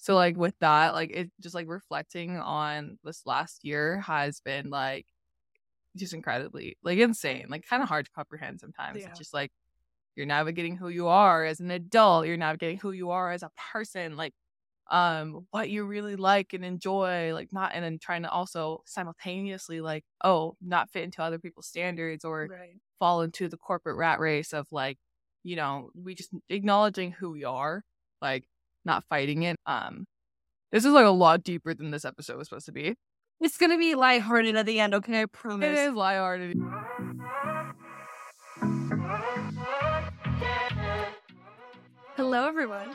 So like with that, like it just like reflecting on this last year has been like just incredibly like insane, like kind of hard to comprehend sometimes. Yeah. It's just like you're navigating who you are as an adult, you're navigating who you are as a person, like um what you really like and enjoy, like not and then trying to also simultaneously like, oh, not fit into other people's standards or Right. fall into the corporate rat race of like, you know, we just acknowledging who we are, like not fighting it. Um this is like a lot deeper than this episode was supposed to be. It's gonna be lighthearted at the end, okay? I promise. is lighthearted. Hello, everyone.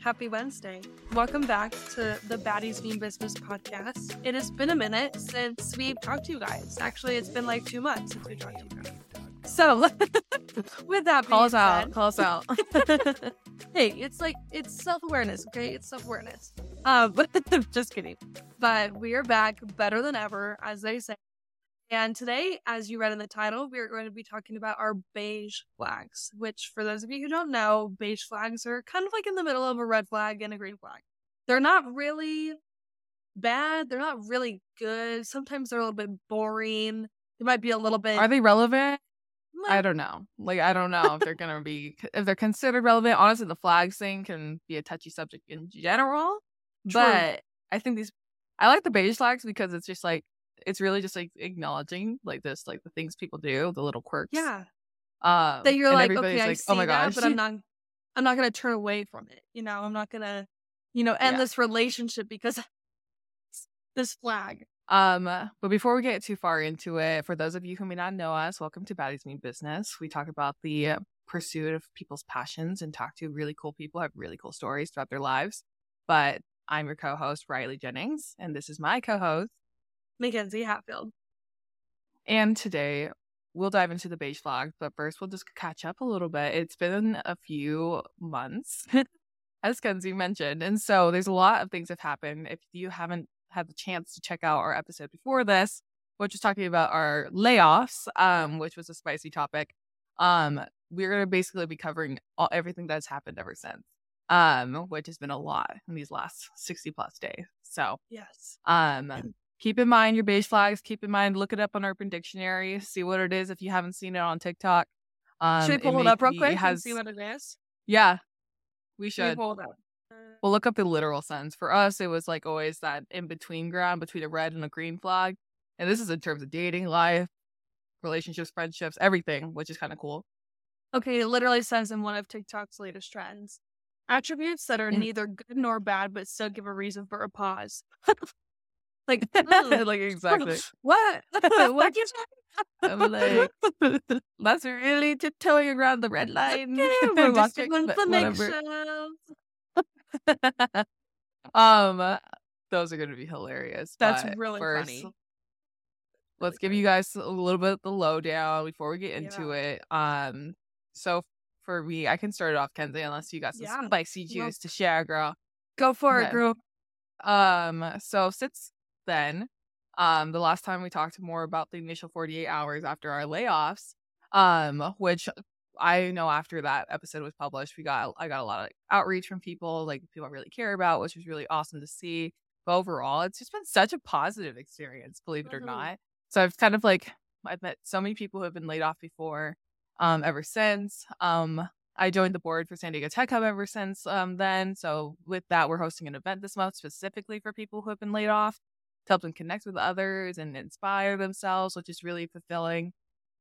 Happy Wednesday. Welcome back to the Baddies Mean Business podcast. It has been a minute since we've talked to you guys. Actually, it's been like two months since we talked to you guys. So, with that being Call us out. said- Call us out. hey, it's like it's self awareness, okay? It's self awareness. Um, but just kidding. But we are back better than ever, as they say. And today, as you read in the title, we are going to be talking about our beige flags. Which, for those of you who don't know, beige flags are kind of like in the middle of a red flag and a green flag. They're not really bad. They're not really good. Sometimes they're a little bit boring. They might be a little bit. Are they relevant? I don't know. Like I don't know if they're gonna be if they're considered relevant. Honestly, the flags thing can be a touchy subject in general. True. But I think these I like the beige flags because it's just like it's really just like acknowledging like this like the things people do, the little quirks. yeah. Um that you're like, okay, I see oh my that, gosh. but I'm not, I'm not gonna turn away from it. You know, I'm not gonna, you know, end Yeah. this relationship because this flag. Um, but before we get too far into it, for those of you who may not know us, welcome to Baddies Mean Business. We talk about the pursuit of people's passions and talk to really cool people, have really cool stories throughout their lives. But I'm your co-host Riley Jennings, and this is my co-host. Mackenzie Hatfield. And today we'll dive into the beige flag, but first we'll just catch up a little bit. It's been a few months, as Kenzie mentioned, and so there's a lot of things have happened. If you haven't had the chance to check out our episode before this, which was talking about our layoffs, um, which was a spicy topic, um, we're gonna basically be covering all everything that's happened ever since, um, which has been a lot in these last sixty plus days. So, Yes. um, keep in mind your beige flags. Keep in mind, look it up on Urban Dictionary. See what it is if you haven't seen it on TikTok. Um, should we pull it, may up real quick has, and see what it is? yeah, we Should we should. pull it up? We'll look up the literal sense. For us, it was like always that in between ground between a red and a green flag. And this is in terms of dating, life, relationships, friendships, everything, which is kind of cool. Okay, it literally says in one of TikTok's latest trends, attributes that are neither good nor bad, but still give a reason for a pause. like, like exactly. what? what you I'm like, that's really tiptoeing around the red line. We're on but the whatever. eggshells. um, those are going to be hilarious. That's but really first, funny. Let's give you guys a little bit of the lowdown before we get into it. Um, so for me, I can start it off, Kenzie, unless you got some Yeah. spicy juice to share, girl. Go for it, girl. Um, so since then, um, the last time we talked more about the initial 48 hours after our layoffs, um, which I know after that episode was published, we got I got a lot of outreach from people, like people I really care about, which was really awesome to see. But overall, it's just been such a positive experience, believe it or Mhm. not. So I've kind of like I've met so many people who have been laid off before, um, ever since. Um, I joined the board for San Diego Tech Hub ever since um, then. So with that, we're hosting an event this month specifically for people who have been laid off to help them connect with others and inspire themselves, which is really fulfilling.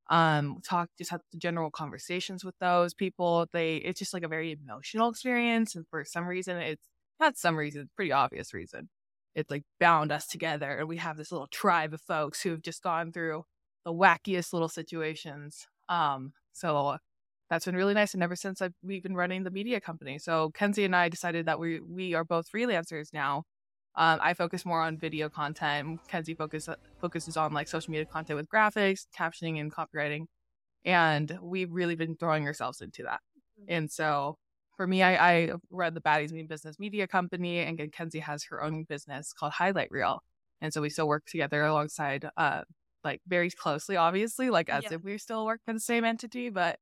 Um, talk just have general conversations with those people. They it's just like a very emotional experience, and for some reason, it's not some reason, pretty obvious reason. It's like bound us together, and we have this little tribe of folks who have just gone through the wackiest little situations. Um, so that's been really nice. And ever since I've, we've been running the media company, so Kenzie and I decided that we we are both freelancers now. Um, I focus more on video content. Kenzie focus focuses on like social media content with graphics, captioning, and copywriting. And we've really been throwing ourselves into that. And so for me, I, I run the Baddies Mean Business Media Company, and Kenzie has her own business called Highlight Reel. And so we still work together alongside, uh, like very closely, obviously, like as Yeah. if we still work for the same entity, but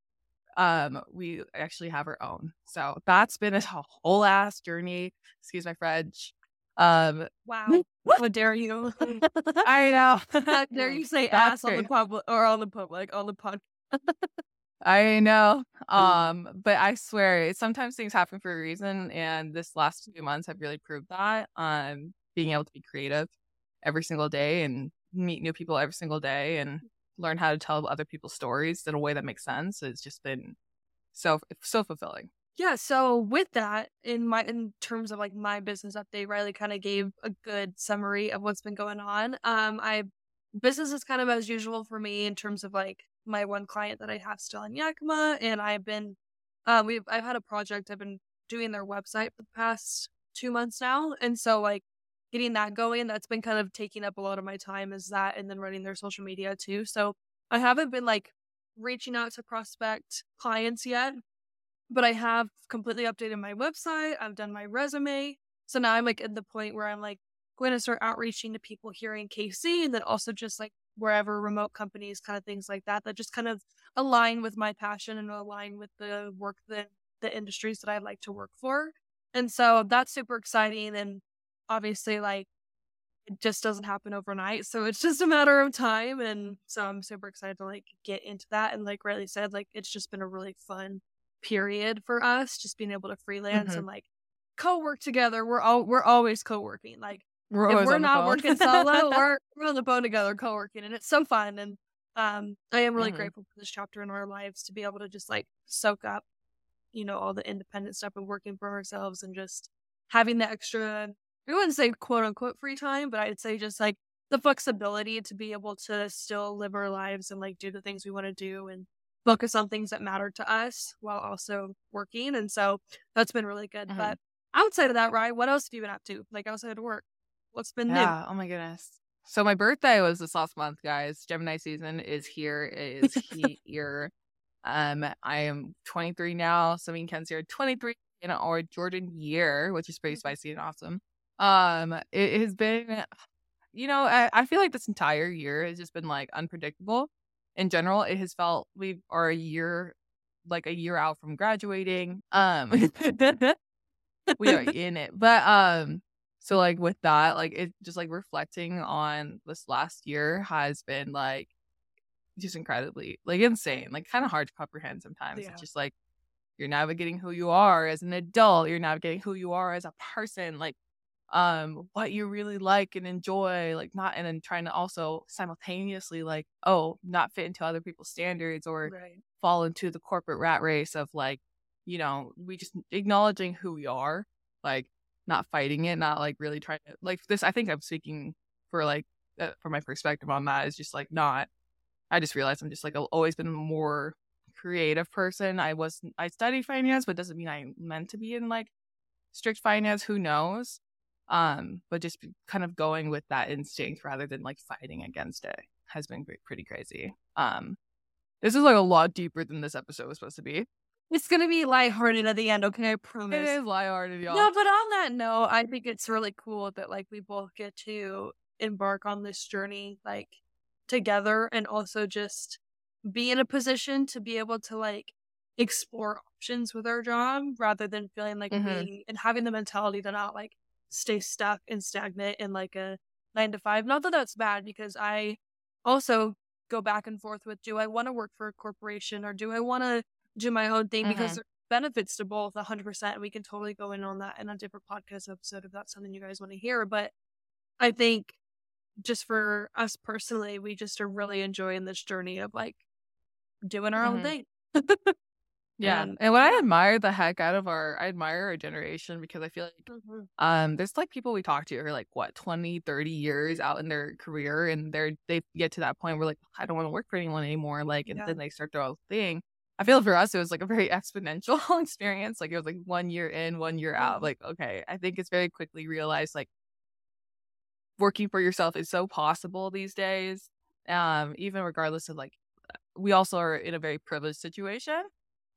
um, we actually have our own. So that's been a whole ass journey. Excuse my French. Um, wow. What? How dare you? I know. How dare you say That's ass on the public or on the public on the pod? I know. Um, but I swear, sometimes things happen for a reason, and this last few months have really proved that. Um, being able to be creative every single day and meet new people every single day and learn how to tell other people's stories in a way that makes sense. It's just been so so fulfilling. Yeah, so with that, in my in terms of like my business update, Riley kind of gave a good summary of what's been going on. Um, I business is kind of as usual for me in terms of like my one client that I have still in Yakima, and I've been, um, we've I've had a project I've been doing their website for the past two months now, and so like getting that going, that's been kind of taking up a lot of my time is that, and then running their social media too. So I haven't been like reaching out to prospect clients yet but I have completely updated my website. I've done my resume. So now I'm like at the point where I'm like going to start outreaching to people here in KC and then also just like wherever remote companies, kind of things like that, that just kind of align with my passion and align with the work that the industries that I like to work for. And so that's super exciting. And obviously, like, it just doesn't happen overnight. So it's just a matter of time. And so I'm super excited to like get into that. And like Riley said, like, it's just been a really fun period for us, just being able to freelance Mhm. and like co-work together. We're all we're always co-working. Like We're if we're not working solo, we're we're on the phone together co-working and it's so fun. And um I am really Mhm. grateful for this chapter in our lives to be able to just like soak up, you know, all the independent stuff and working for ourselves and just having the extra I wouldn't say quote unquote free time, but I'd say just like the flexibility to be able to still live our lives and like do the things we want to do and focus on things that matter to us while also working. And so that's been really good. Mhm. But outside of that, Ryan, what else have you been up to? Like outside of work? What's been Yeah. Oh my goodness. So my birthday was this last month, guys. Gemini season is here. It is here. Um, I am 23 now. So me and Kenzie are 23 in our Jordan year, which is pretty Mhm. spicy and awesome. Um, it has been, you know, I, I feel like this entire year has just been like unpredictable. In general, it has felt we are a year, like a year out from graduating. Um, we are in it, but um, so like with that, like it just like reflecting on this last year has been like just incredibly like insane, like kind of hard to comprehend sometimes. Yeah. It's just like you're navigating who you are as an adult, you're navigating who you are as a person, like um what you really like and enjoy, like not and then trying to also simultaneously like, oh, not fit into other people's standards or Right. fall into the corporate rat race of like, you know, we just acknowledging who we are, like not fighting it, not like really trying to like this. I think I'm speaking for like uh, for my perspective on that is just like not. I just realized I'm just like I've always been a more creative person. I was I studied finance, but doesn't mean I meant to be in like strict finance. Who knows? Um, but just kind of going with that instinct rather than like fighting against it has been pretty crazy. Um, this is like a lot deeper than this episode was supposed to be. It's gonna be lighthearted at the end, okay? I promise. It is lighthearted, y'all. No, but on that note, I think it's really cool that like we both get to embark on this journey like together and also just be in a position to be able to like explore options with our job rather than feeling like Mhm. we and having the mentality to not like stay stuck and stagnant in like a nine to five. Not that that's bad because I also go back and forth with do I want to work for a corporation or do I want to do my own thing because Mhm. there are benefits to both 100% and we can totally go in on that in a different podcast episode if that's something you guys want to hear but i think just for us personally we just are really enjoying this journey of like doing our own Mhm. thing Yeah. And- And, what I admire the heck out of our I admire our generation because I feel like um there's like people we talk to who are like what 20, 30 years out in their career and they're they get to that point where like I don't want to work for anyone anymore. Like and Yeah. then they start their own thing. I feel for us it was like a very exponential experience. Like it was like one year in, one year out. Mhm. Like, okay, I think it's very quickly realized like working for yourself is so possible these days. Um, even regardless of like we also are in a very privileged situation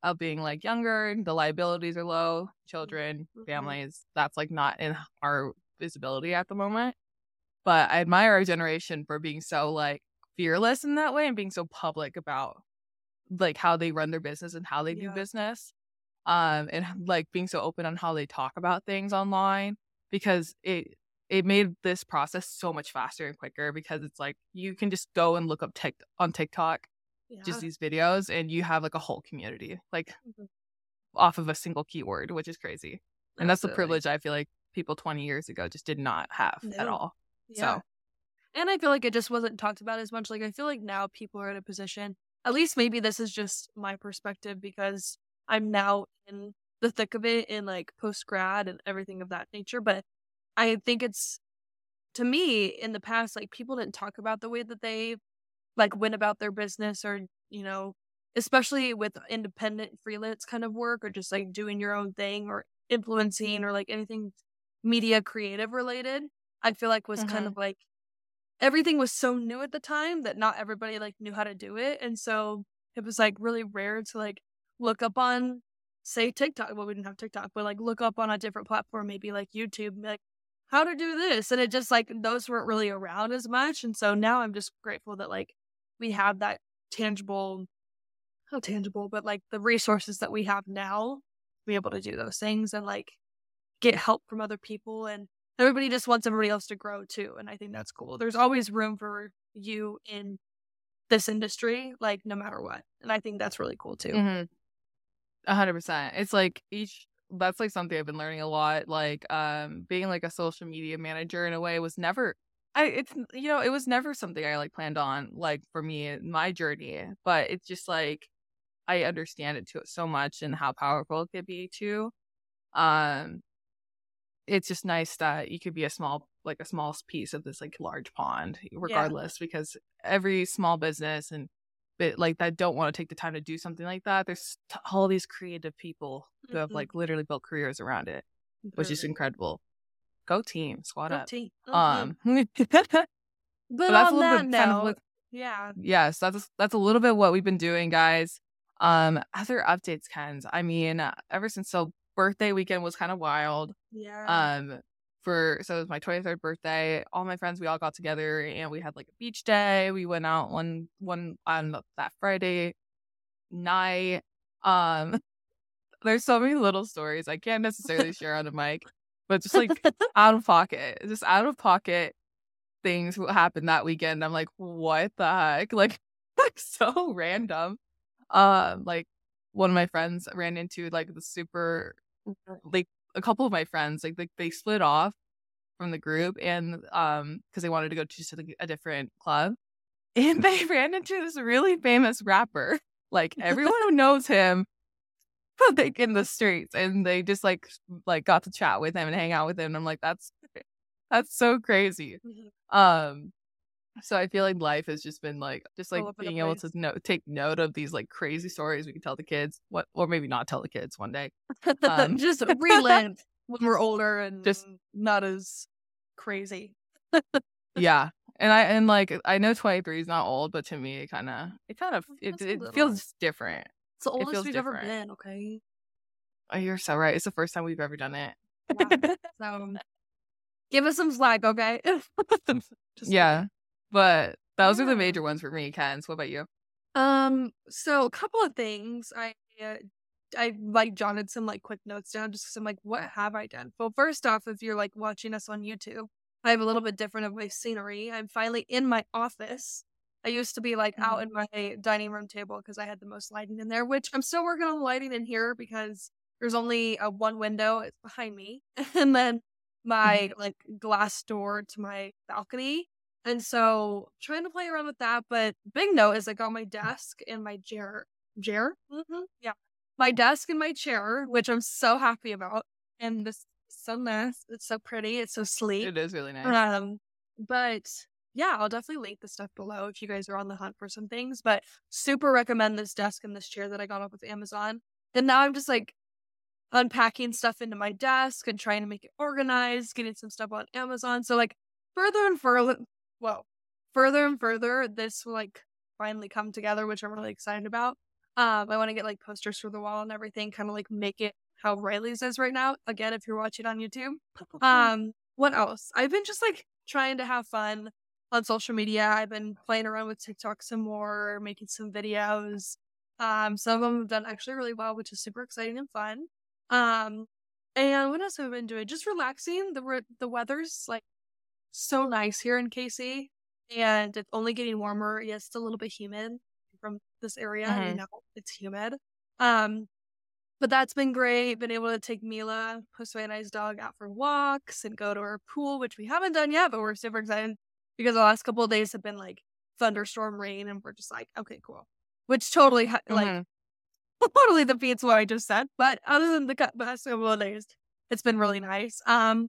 of being like younger, the liabilities are low, children, Mhm. families, that's like not in our visibility at the moment. But I admire our generation for being so like fearless in that way and being so public about like how they run their business and how they Yeah. do business. Um, and like being so open on how they talk about things online because it it made this process so much faster and quicker because it's like you can just go and look up Tik on TikTok Yeah. just these videos and you have like a whole community like Mhm. off of a single keyword, which is crazy. And that's the privilege I feel like people 20 years ago just did not have at all. Yeah. So And I feel like it just wasn't talked about as much. Like I feel like now people are in a position, at least maybe this is just my perspective because I'm now in the thick of it in like post grad and everything of that nature. But I think it's to me in the past, like people didn't talk about the way that they like went about their business or, you know, especially with independent freelance kind of work or just like doing your own thing or influencing or like anything media creative related. I feel like was kind Mhm. of like everything was so new at the time that not everybody like knew how to do it. And so it was like really rare to like look up on say TikTok. Well, we didn't have TikTok, but like look up on a different platform, maybe like YouTube, like how to do this. And it just like those weren't really around as much. And so now I'm just grateful that like we have that tangible not tangible, but like the resources that we have now be able to do those things and like get help from other people and everybody just wants everybody else to grow too. And I think that's cool. There's always room for you in this industry, like no matter what. And I think that's really cool too. Mhm. Hundred percent. It's like each that's like something I've been learning a lot. Like um being like a social media manager in a way was never I it's you know, it was never something I like planned on like for me in my journey. But it's just like I understand it too so much and how powerful it could be too. Um it's just nice that you could be a small like a small piece of this like large pond regardless because every small business and bit like that don't want to take the time to do something like that there's t- all these creative people who have Mhm. like literally built careers around it which is incredible go team squad Go up team. Um but, but that's a little that bit kind of note, what- yeah. yes that's that's a little bit what we've been doing guys um other updates kens i mean uh, ever since so birthday weekend was kind of wild Yeah. um for so it was my 23rd birthday all my friends we all got together and we had like a beach day we went out one one on that friday night um there's so many little stories i can't necessarily share on the mic but just like out of pocket just out of pocket things happened that weekend. I'm like what the heck? Like like so random. Um like one of my friends ran into like the super like a couple of my friends like they, they split off from the group and um because they wanted to go to like, a different club. And they ran into this really famous rapper. Like everyone who knows him like in the streets and they just like like got to chat with him and hang out with him and i'm like that's that's so crazy. Um so i feel like life has just been like just like All over the being able to know take note of these like crazy stories we can tell the kids what or maybe not tell the kids one day um, just relent when we're older and Just- not as crazy. yeah and i and like i know 23 is not old but to me it kind of it kind of it, it feels different It's the oldest we've ever different. been, okay? oh you're so right it's the first time we've ever done it Yeah. So give us some slack, okay? Yeah but those are the major ones for me ken what about you Um, so a couple of things. I uh, I like jotted some like quick notes down just because I'm like, what have I done? Well, first off, if you're like watching us on YouTube, I have a little bit different of my scenery. I'm finally in my office. I used to be like out in my dining room table because I had the most lighting in there, which I'm still working on the lighting in here because there's only a one window. It's behind me, and then my like glass door to my balcony. And so trying to play around with that, but big note is I got my desk and my chair. Chair? Mm-hmm. Yeah. My desk and my chair, which I'm so happy about. And this is so nice. It's so pretty. It's so sleek. it is really nice Um, but yeah, I'll definitely link the stuff below if you guys are on the hunt for some things. But super recommend this desk and this chair that I got off of Amazon. And now I'm just like unpacking stuff into my desk and trying to make it organized, getting some stuff on Amazon. So like further and further, well, further and further, this will like finally come together, which I'm really excited about. Um, I want to get like posters for the wall and everything, kind of like make it how Riley's is right now. Again, if you're watching on YouTube. Um, what else? I've been just like trying to have fun on social media. I've been playing around with TikTok some more, making some videos. Um, some of them have done actually really well, which is super exciting and fun. Um, and what else have I been doing? Just relaxing. The re- the weather's like so nice here in KC, and it's only getting warmer. Yes, it's a little bit humid from this area. Mhm. You know, it's humid. Um, but that's been great. Been able to take Mila, Josue and I's dog, out for walks and go to our pool, which we haven't done yet, but we're super excited because the last couple of days have been like thunderstorm rain, and we're just like, okay, cool. Which totally ha- like totally defeats what I just said. But other than the past couple of days, it's been really nice. Um,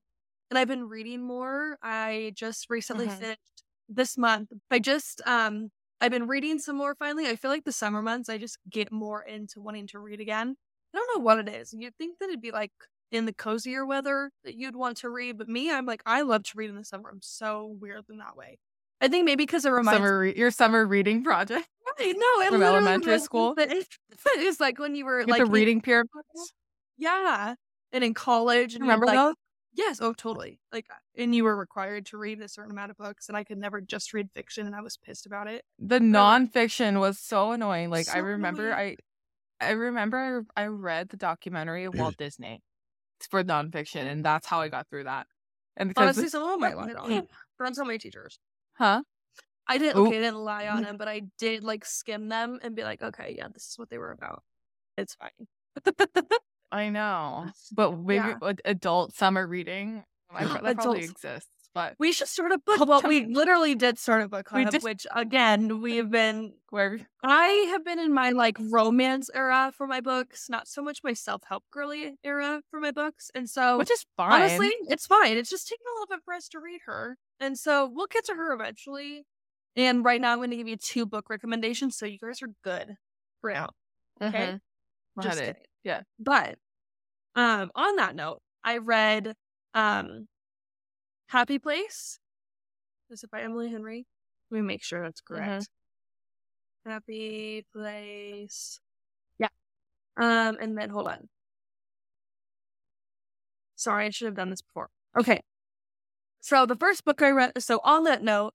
and I've been reading more. I just recently Mhm. finished this month. I just um, I've been reading some more. Finally, I feel like the summer months I just get more into wanting to read again. I don't know what it is. You'd think that it'd be like in the cozier weather that you'd want to read, but me, I'm like I love to read in the summer. I'm so weird in that way. I think maybe because it reminds Summer re- your summer reading project. Right, no, it From elementary school? It, it's like when you were Get like the reading pyramid. yeah, and in college, and Remember like, those? Yes, oh, totally. Like, and you were required to read a certain amount of books, and I could never just read fiction, and I was pissed about it. The nonfiction was so annoying. Like I remember annoying. I I remember I, I read the documentary of Walt Disney for nonfiction and that's how I got through that. And because Honestly, some of them I lied on. Mm. From so many teachers. huh? I didn't. Ooh. Okay, I didn't lie on mm-hmm. them, but I did like skim them and be like, okay, yeah, this is what they were about. It's fine. I know. But maybe Yeah. adult summer reading I, pro- that probably Adults. exists. We should start a book. Well, we literally did start a book club, did- which again we have been where I have been in my like romance era for my books, not so much my self help girly era for my books. And so, which is fine. honestly, it's fine. It's just taking a little bit for us to read her. And so we'll get to her eventually. And right now, I'm going to give you two book recommendations so you guys are good for now. Okay. Mhm. Just kidding. Yeah. But um, on that note, I read um, Happy Place. Is it by Emily Henry? Let me make sure that's correct. Happy Place. Yeah. Um, and then hold on. Sorry, I should have done this before. Okay. So the first book I read. So on that note.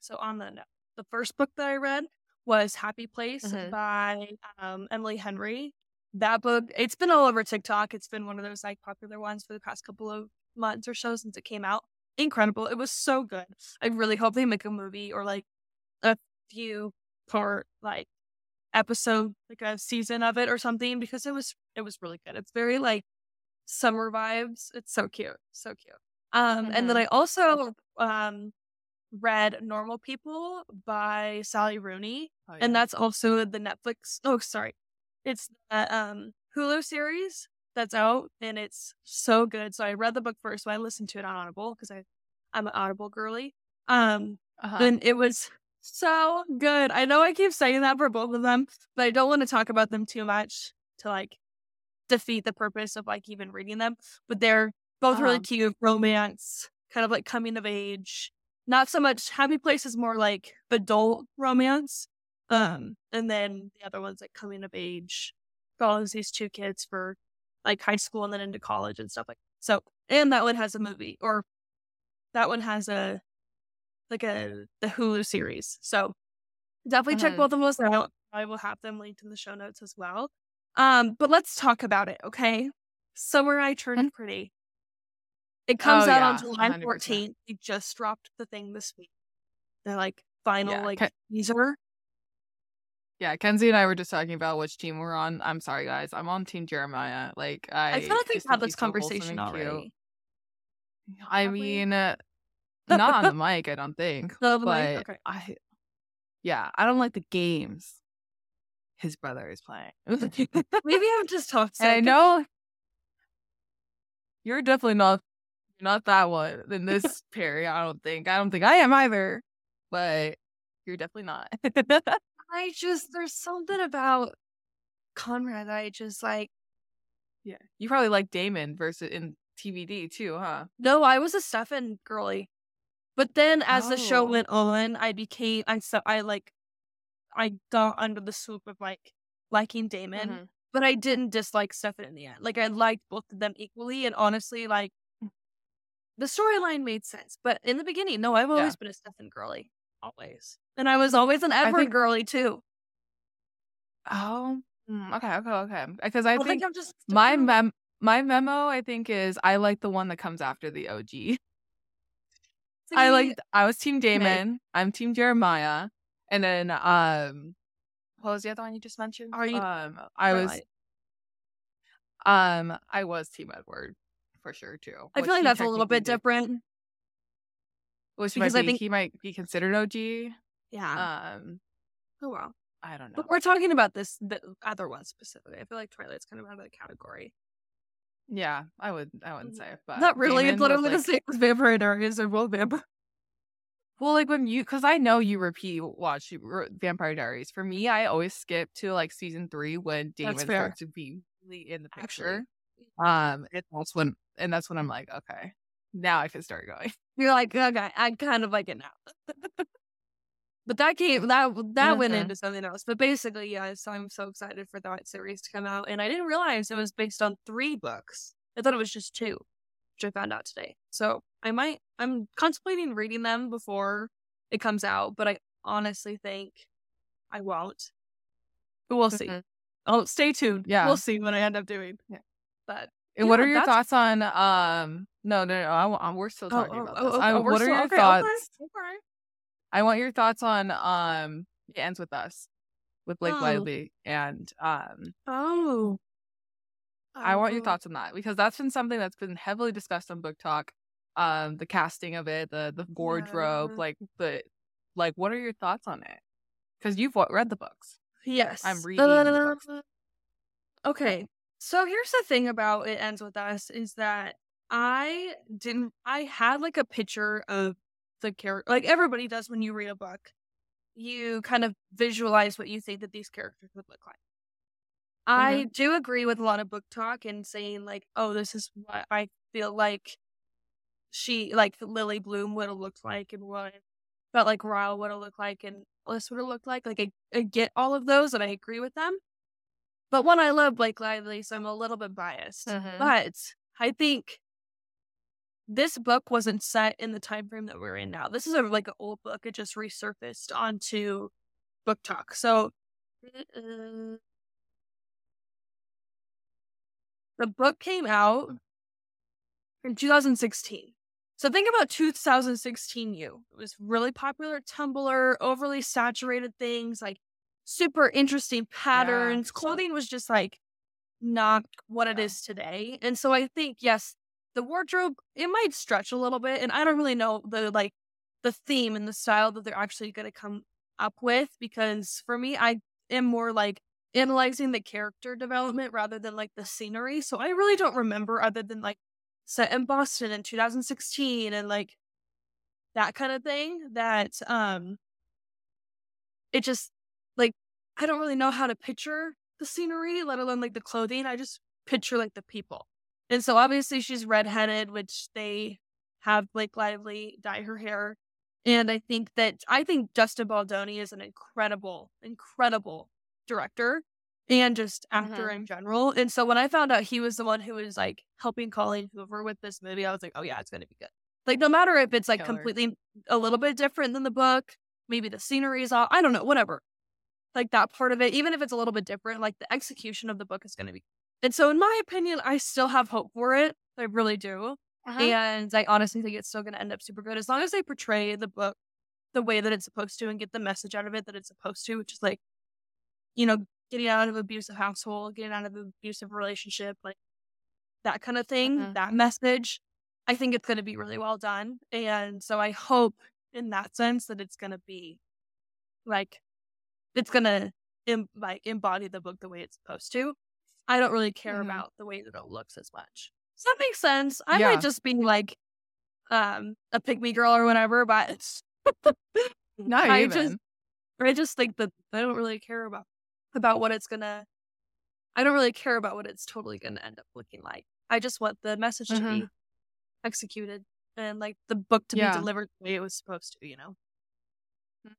So on that note, the first book that I read was Happy Place Mhm. by um, Emily Henry. That book, it's been all over TikTok. It's been one of those like popular ones for the past couple of months or so since it came out. Incredible. It was so good. I really hope they make a movie or like a few part like episode, like a season of it or something because it was it was really good. It's very like summer vibes. It's so cute. So cute. Um and then Mhm. I also um read Normal People by Sally Rooney Oh, and that's also the Netflix. Oh, sorry, it's the um, Hulu series that's out, and it's so good. So I read the book first, so I listened to it on Audible because I I'm an Audible girly. Um, Uh-huh. and it was so good. I know I keep saying that for both of them, but I don't want to talk about them too much to like defeat the purpose of like even reading them. But they're both really Uh-huh. cute, romance, kind of like coming of age. Not so much Happy Place is more like adult romance. Um, and then the other one's like coming of age, follows these two kids for like high school and then into college and stuff like so. And that one has a movie, or that one has a like a the Hulu series. So definitely check Mhm. both of those out. I will have them linked in the show notes as well. Um, but let's talk about it, okay? Summer I Turned Pretty. It comes Oh, out on yeah, July 100%. 14th. They just dropped the thing this week. They're like final Yeah, like Ke- teaser. Yeah, Kenzie and I were just talking about which team we're on. I'm sorry, guys. I'm on Team Jeremiah. Like I, I, feel like we've had this conversation and cute. already. I mean, uh, not on the mic. I don't think. No, the but mic? Okay. I, yeah, I don't like the games. His brother is playing. Maybe I'm just toxic. And I know you're definitely not not that one in this pair. I don't think. I don't think I am either. But you're definitely not. I just there's something about Conrad that I just like yeah, you probably like Damon versus in TVD too, huh? no, I was a Stefan girly. But then as the show Oh. went on, I became I so I like I got under the swoop of like liking Damon. Mhm. But I didn't dislike Stefan in the end. Like I liked both of them equally and honestly like the storyline made sense. But in the beginning, no, I've always been a Stefan girly. Always. And I was always an Edward think- girly too. Oh, mm, okay, okay, okay. Because I I think think I'm just my mem my memo I think is I like the one that comes after the OG. I like I was team. Damon. I'm team Jeremiah. And then um what was the other one you just mentioned? Are you um I was Twilight? um I was team Edward for sure too. I feel like that's a little bit did different which because I think he might be considered OG. Yeah. Um Oh well. I don't know. But we're talking about this the other one specifically. I feel like Twilight's kind of out of the category. Yeah, I would I wouldn't say but Not really. Damon It's literally the same as Vampire Diaries or Will Vampire. Well, like when you, because I know you repeat watch Vampire Diaries. For me, I always skip to like season three when Damon starts to be really in the Actually. picture. Um, and that's when, and that's when I'm like, okay, now I can start going. You're like, okay, I kind of like it now. but that came that that went Mhm. into something else. But basically, yes, I'm so excited for that series to come out, and I didn't realize it was based on three books. I thought it was just two, which I found out today. So I might. I'm contemplating reading them before it comes out, but I honestly think I won't. But we'll see. Mhm. Oh, stay tuned. Yeah. we'll see what I end up doing. Yeah. But And what are your that's- thoughts on um? No, no, no. I, wa- we're still talking about this. I- oh, we're what are still- your okay, thoughts? Okay. I want your thoughts on um. It ends with us, with Blake Oh. Lively, and um. Oh. I want your Oh. thoughts on that because that's been something that's been heavily discussed on BookTok. Um, the casting of it, the the wardrobe, Yeah. like the like. What are your thoughts on it? Because you've read the books. Yes. I'm reading the books. Okay. So here's the thing about It Ends With Us is that I didn't I had like a picture of the character like everybody does when you read a book. You kind of visualize what you think that these characters would look like. I do agree with a lot of BookTok and saying like, oh, this is what I feel like she like Lily Bloom would have looked like and what I felt like Ryle would have looked like and Alice would have looked like. Like I, I get all of those and I agree with them. But one, I love Blake Lively, so I'm a little bit biased. Mhm. But I think this book wasn't set in the time frame that we're in now. This is a like an old book. It just resurfaced onto BookTok. So uh, the book came out in 2016. So think about 2016 you. It was really popular Tumblr, overly saturated things, like super interesting patterns. Clothing was just like not what it Yeah. is today. And so I think yes, the wardrobe it might stretch a little bit and I don't really know the like the theme and the style that they're actually going to come up with because for me I am more like analyzing the character development rather than like the scenery. So I really don't remember other than like set in Boston in 2016 and like that kind of thing that um it just like I don't really know how to picture the scenery, let alone like the clothing. I just picture like the people. And so obviously she's redheaded, which they have Blake Lively dye her hair. And I think that I think Justin Baldoni is an incredible, incredible director and just actor in mm-hmm. general. And so when I found out he was the one who was like helping Colleen Hoover with this movie, I was like, oh yeah, it's gonna be good. Like no matter if it's like Killer. completely a little bit different than the book, maybe the scenery is all I don't know, whatever. Like that part of it, even if it's a little bit different, like the execution of the book is gonna be. And so in my opinion, I still have hope for it. I really do. Uh-huh. And I honestly think it's still going to end up super good as long as they portray the book the way that it's supposed to and get the message out of it that it's supposed to, which is like, you know, getting out of an abusive household, getting out of an abusive relationship, like that kind of thing, Mhm. that message. I think it's going to be really well done. And so I hope in that sense that it's going to be like, it's going to Im- like embody the book the way it's supposed to. I don't really care Mhm. about the way that it looks as much. Does that make sense? I Yeah. might just be like um a pygmy girl or whatever, but Not I even. just I just think that I don't really care about about what it's gonna I don't really care about what it's totally gonna end up looking like. I just want the message to be executed and like the book to Yeah. be delivered the way it was supposed to, you know?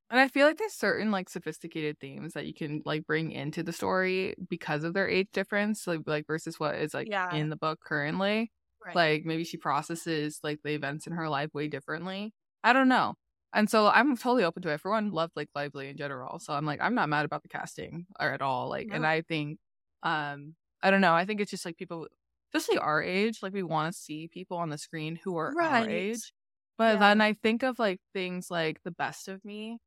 And I feel like there's certain like sophisticated themes that you can like bring into the story because of their age difference, like like versus what is like Yeah. in the book currently. Right. Like maybe she processes like the events in her life way differently. I don't know. and so I'm totally open to it. For one, love Blake Lively in general. So I'm like, I'm not mad about the casting or at all. Like, and I think, um, I don't know. I think it's just like people, especially our age, like we want to see people on the screen who are our Right. age. But Yeah. then I think of like things like The Best of Me,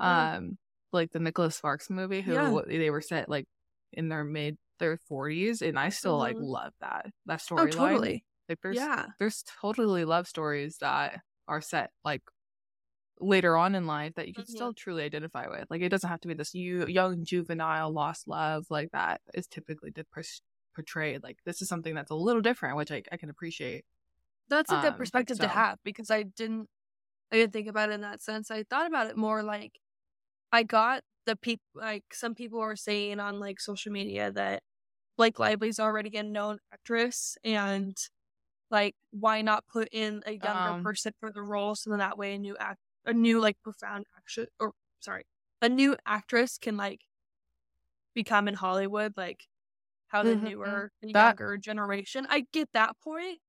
Mhm. um, like the Nicholas Sparks movie, who Yeah. they were set like in their mid their 40s, and I still like Mhm. love that that storyline. Oh, storyline. totally. Like there's Yeah. there's totally love stories that are set like later on in life that you can Mhm. still truly identify with. Like it doesn't have to be this you, young juvenile lost love like that is typically de- portrayed. Like this is something that's a little different, which I, I can appreciate. That's a good Um, perspective to have because I didn't I didn't think about it in that sense. I thought about it more like I got the people like some people were saying on like social media that Blake Lively's already a known actress and like why not put in a younger Um, person for the role so then that way a new act a new like profound action or sorry a new actress can like become in Hollywood like how the Mhm. newer and That- younger generation. I get that point,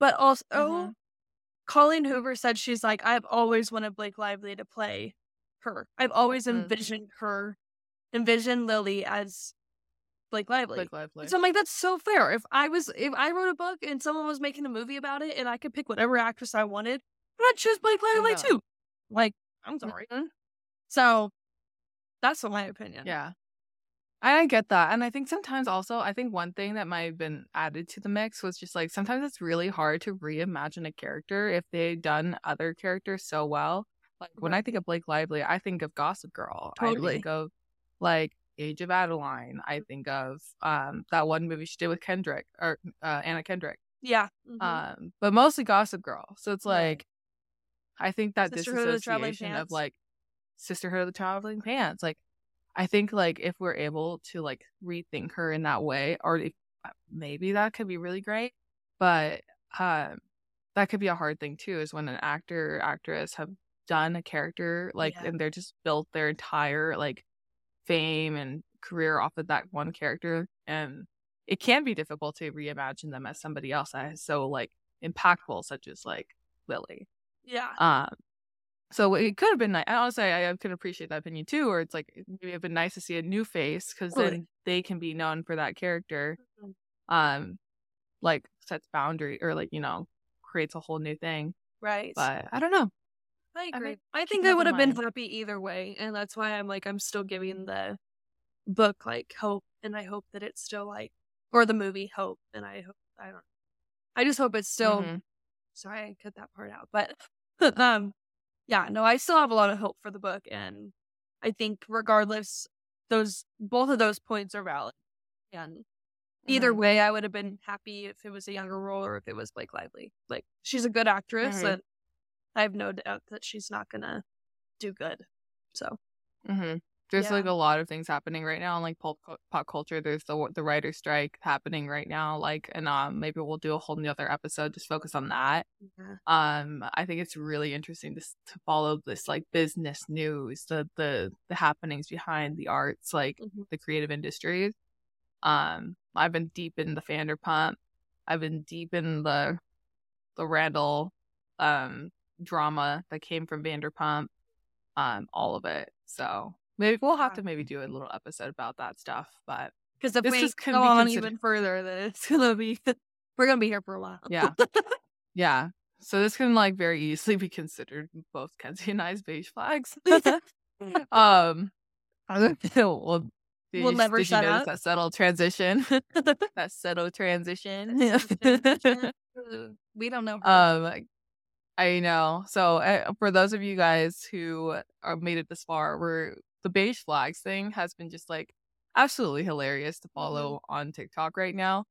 but also Mhm. Colleen Hoover said she's like I've always wanted Blake Lively to play her. I've always Mm. envisioned her, envisioned Lily as Blake Lively. Blake Lively. So I'm like, that's so fair. If I was, if I wrote a book and someone was making a movie about it, and I could pick whatever actress I wanted, I'd choose Blake Lively Yeah. too. Like, I'm sorry. Mhm. So that's my opinion. Yeah. I get that. And I think sometimes also, I think one thing that might have been added to the mix was just like sometimes it's really hard to reimagine a character if they've done other characters so well. Like when I think of Blake Lively, I think of Gossip Girl. Totally. I think of like Age of Adaline. I think of um that one movie she did with Kendrick or uh, Anna Kendrick. Yeah. Mhm. Um, but mostly Gossip Girl. So it's Right. like, I think that Sisterhood of disassociation of Pants. like Sisterhood of the Traveling Pants. Like, I think like if we're able to like rethink her in that way, or if, uh, maybe that could be really great. But um, that could be a hard thing too. Is when an actor or actress have done a character like, Yeah. and they're just built their entire like fame and career off of that one character, and it can be difficult to reimagine them as somebody else that is so like impactful, such as like Lily. yeah. Um, so it could have been nice. I honestly, I, I could appreciate that opinion too. Or it's like maybe it'd been nice to see a new face because Totally. then they can be known for that character. Mhm. Um, like sets boundary or like you know creates a whole new thing. Right. But I don't know. I I agree. think I think I would have been happy either way, and that's why I'm like I'm still giving the book like hope, and I hope that it's still like or the movie hope, and I hope I don't. I just hope it's still. Mhm. Sorry, I cut that part out, but um, yeah, no, I still have a lot of hope for the book, and I think regardless, those both of those points are valid, and either Mhm. way, I would have been happy if it was a younger role or if it was Blake Lively. Like she's a good actress, Mhm. and I have no doubt that she's not gonna do good. So hmm There's Yeah. like a lot of things happening right now in like pop, pop culture. There's the the writer strike happening right now. Like, and um, maybe we'll do a whole other episode just focus on that. yeah, um i think it's really interesting to, to follow this like business news the the the happenings behind the arts like Mhm. the creative industries um i've been deep in the vanderpump i've been deep in the the randall um drama that came from vanderpump um all of it so maybe we'll have to maybe do a little episode about that stuff but because if This we go on considered- even further, then it's gonna be we're gonna be here for a while. Yeah. yeah so this can like very easily be considered both kenzie and i's beige flags Um, I don't know. Well, did We'll never did shut you notice up. that subtle transition? that subtle transition. we don't know. um, I know. So uh, for those of you guys who are made it this far, we're the beige flags thing has been just like absolutely hilarious to follow on TikTok right now.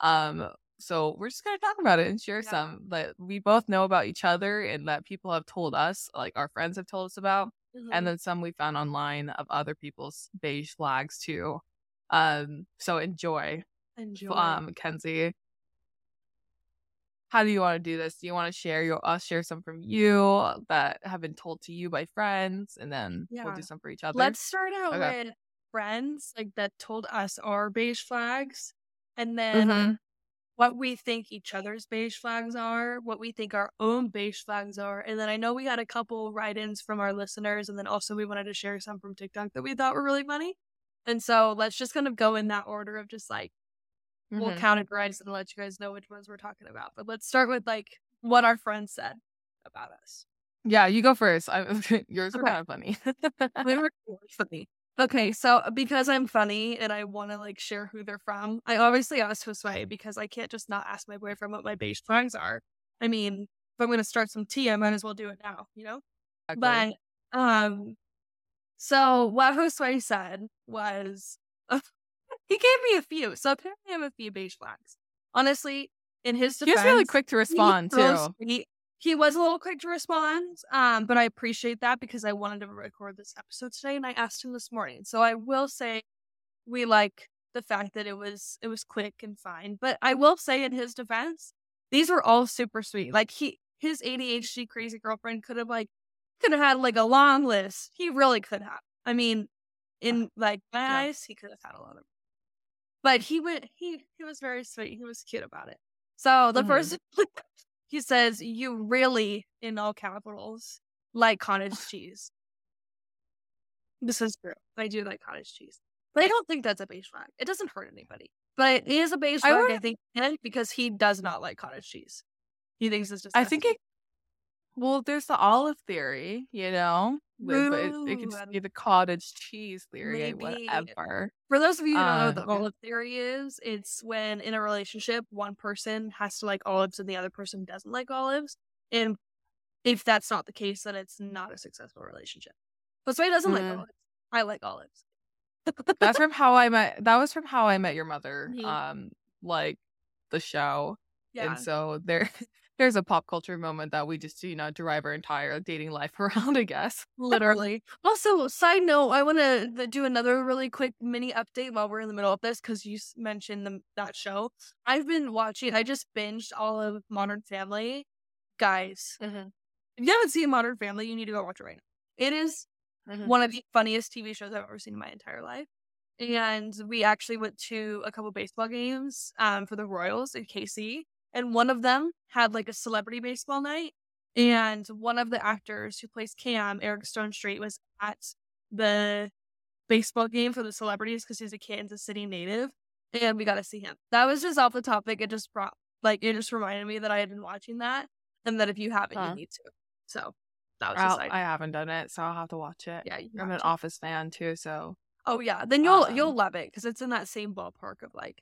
Um, so we're just gonna talk about it and share Yeah. some that we both know about each other and that people have told us, like our friends have told us about Mhm. and then some we found online of other people's beige flags too. Um, so enjoy, enjoy. um, Kenzie. How do you want to do this? Do you want to share your? I'll share some from you that have been told to you by friends, and then we'll do some for each other. Let's start out Okay. with friends like that told us our beige flags, and then Mhm. what we think each other's beige flags are, what we think our own beige flags are. And then I know we had a couple write ins from our listeners, and then also we wanted to share some from TikTok that we thought were really funny. And so let's just kind of go in that order of just like, mm-hmm. we'll categorize and let you guys know which ones we're talking about. But let's start with like what our friends said about us. Yeah, you go first. I, yours were okay. kind of funny. they were funny. Okay, so because I'm funny and I want to like share who they're from, I obviously asked Josue because I can't just not ask my boyfriend what my beige flags are. I mean, if I'm going to start some tea, I might as well do it now, you know? Exactly. But, um, so what Josue said was, he gave me a few. So apparently I have a few beige flags. Honestly, in his defense, he was really quick to respond too. He, he was a little quick to respond, um, but I appreciate that because I wanted to record this episode today, and I asked him this morning. So I will say we like the fact that it was it was quick and fine. But I will say in his defense, these were all super sweet. Like he his ADHD crazy girlfriend could have like could have had like a long list. He really could have. I mean, in like my yeah. eyes, he could have had a lot of. But he went. He he was very sweet. He was cute about it. So the mm-hmm. first He says, You really, in all capitals, like cottage cheese. This is true. I do like cottage cheese. But I don't think that's a beige flag. It doesn't hurt anybody. But it is a beige flag, I, would... I think, because he does not like cottage cheese. He thinks it's just. I think it. Well, there's the olive theory, you know. Ooh, it, it, could just be the cottage cheese theory, maybe. whatever. For those of you who don't know what the um, olive theory is, it's when in a relationship one person has to like olives and the other person doesn't like olives. And if that's not the case, then it's not a successful relationship. But so he doesn't mm. like olives. I like olives. that's from how I met that was from how I met your mother. Um like the show. Yeah. And so there there's a pop culture moment that we just, you know, derive our entire dating life around, I guess. Literally. also, side note, I want to do another really quick mini update while we're in the middle of this because you mentioned the, that show. I've been watching, I just binged all of Modern Family. Guys, mm-hmm. if you haven't seen Modern Family, you need to go watch it right now. It is mm-hmm. one of the funniest TV shows I've ever seen in my entire life. And we actually went to a couple baseball games um, for the Royals in KC and one of them had like a celebrity baseball night. And one of the actors who plays Cam, Eric Stonestreet, was at the baseball game for the celebrities because he's a Kansas City native. And we got to see him. That was just off the topic. It just brought, like, it just reminded me that I had been watching that and that if you haven't, huh. you need to. So that was just, like, I haven't done it, so I'll have to watch it. Yeah, I'm an to. Office fan too, so. Oh yeah, then you'll um, you'll love it because it's in that same ballpark of like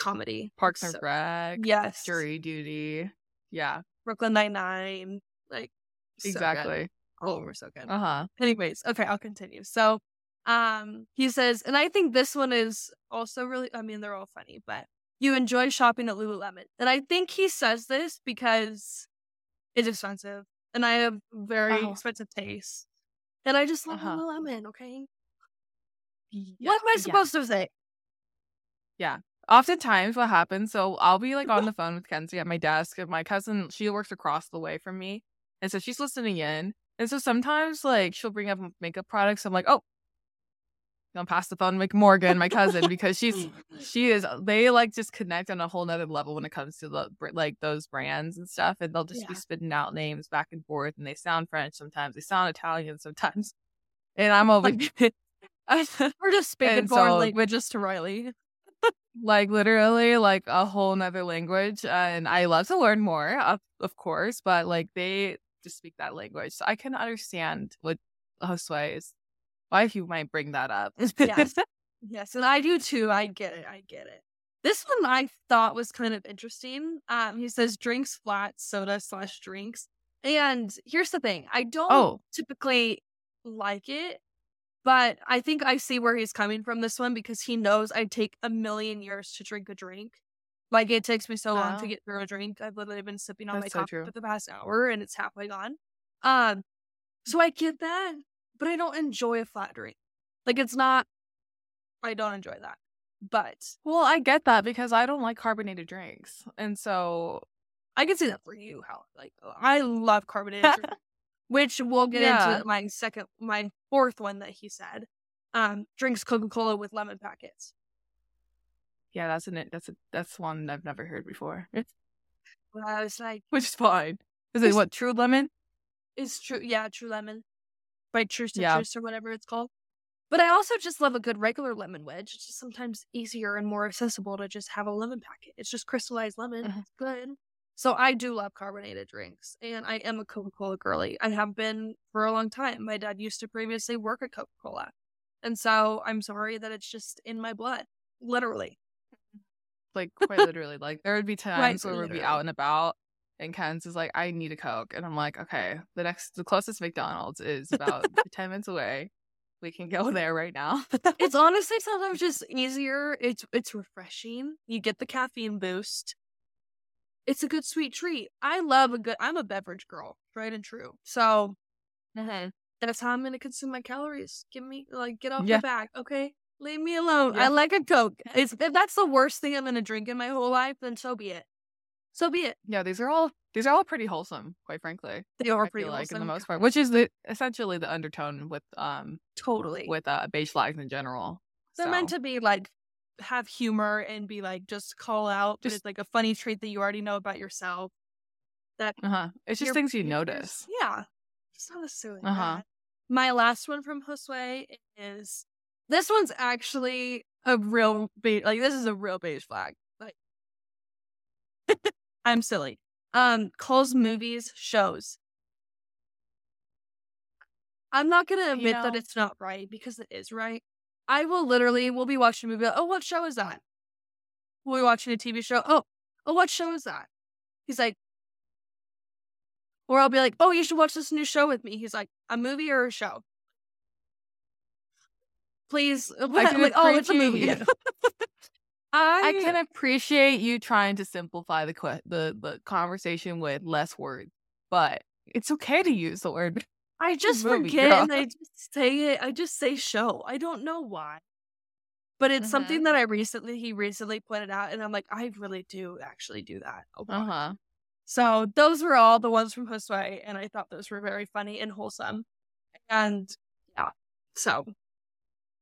comedy. Parks and so, Rec. Yes. Jury Duty. Yeah. Brooklyn Nine Nine. Like exactly. So oh, we're so good. Uh huh. Anyways, okay, I'll continue. So, um, he says, and I think this one is also really. I mean, they're all funny, but you enjoy shopping at Lululemon, and I think he says this because it's expensive, and I have very oh. expensive taste, and I just love uh-huh. Lululemon. Okay. Yeah, what am I supposed yeah. to say? Yeah oftentimes what happens so i'll be like on mm-hmm. the phone with kenzie at my desk and my cousin she works across the way from me and so she's listening in and so sometimes like she'll bring up makeup products i'm like oh I'll pass the phone to Morgan, my cousin, because she's she is uh, they like just connect on a whole nother level when it comes to the like those brands and stuff, and they'll just yeah. be spitting out names back and forth, and they sound French sometimes, they sound Italian sometimes, and I'm over. We're just speaking so, languages to Riley like literally like a whole nother language and i love to learn more of, of course but like they just speak that language so i can understand what Josue is why you might bring that up. Yes yes and i do too i get it i get it. This one i thought was kind of interesting um he says drinks flat soda slash drinks and here's the thing i don't oh. typically like it but I think I see where he's coming from this one because he knows I take a million years to drink a drink. Like it takes me so long to get through a drink. I've literally been sipping on That's my so coffee for the past hour and it's halfway gone. Um, so I get that, but I don't enjoy a flat drink. Like it's not. I don't enjoy that. But well, I get that because I don't like carbonated drinks, and so I can see that for you. How like I love carbonated drinks which we'll get yeah. into my second, my fourth one that he said. Um, drinks Coca Cola with lemon packets. Yeah, that's an it that's a that's one I've never heard before. Well, I was like, Which is fine. Is it what true lemon? it's true. Yeah, True Lemon by True Yeah. Citrus or whatever it's called. But I also just love a good regular lemon wedge. It's just sometimes easier and more accessible to just have a lemon packet. It's just crystallized lemon. Mhm. It's good. So I do love carbonated drinks, and I am a Coca Cola girly. I have been for a long time. My dad used to previously work at Coca Cola, and so I'm sorry that it's just in my blood, literally. Like quite literally. Like there would be times where we'd be out and about and Ken's is like, I need a Coke. And I'm like, okay, the next the closest McDonald's is about ten minutes away. We can go there right now. it's honestly sometimes just easier. It's it's refreshing. You get the caffeine boost. It's a good sweet treat. I love a good. I'm a beverage girl, right and true. So that's how I'm gonna consume my calories. Give me like get off Yeah. my back, okay? Leave me alone. Yeah. I like a coke. It's, if that's the worst thing I'm gonna drink in my whole life, then so be it. So be it. yeah, these are all these are all pretty wholesome, quite frankly. They are I pretty like in the most part, which is the essentially the undertone with um totally. with uh beige flags in general. They're So, meant to be like have humor and be like just call out, Just- it's like a funny trait that you already know about yourself. That uh-huh. It's just things you notice. Yeah, it's not necessarily Uh-huh. bad. My last one from Josue is this one's actually a real be- like this is a real beige flag. Like I'm silly. Um, calls movies shows. I'm not gonna admit that know- it's not right because it is right. I will literally we'll be watching a movie. Oh, what show is that? We'll be watching a TV show. Oh, oh, what show is that? He's like, or I'll be like, oh, you should watch this new show with me. He's like, a movie or a show? Please. I'm like, oh, it's a movie. I, I can appreciate you trying to simplify the que- the the conversation with less words, but it's okay to use the word. I just movie, forget girl. and I just say it. I just say show. I don't know why. But it's Mhm. something that I recently he recently pointed out and I'm like, I really do actually do that. Uh huh. So those were all the ones from Josue, and I thought those were very funny and wholesome. And yeah, so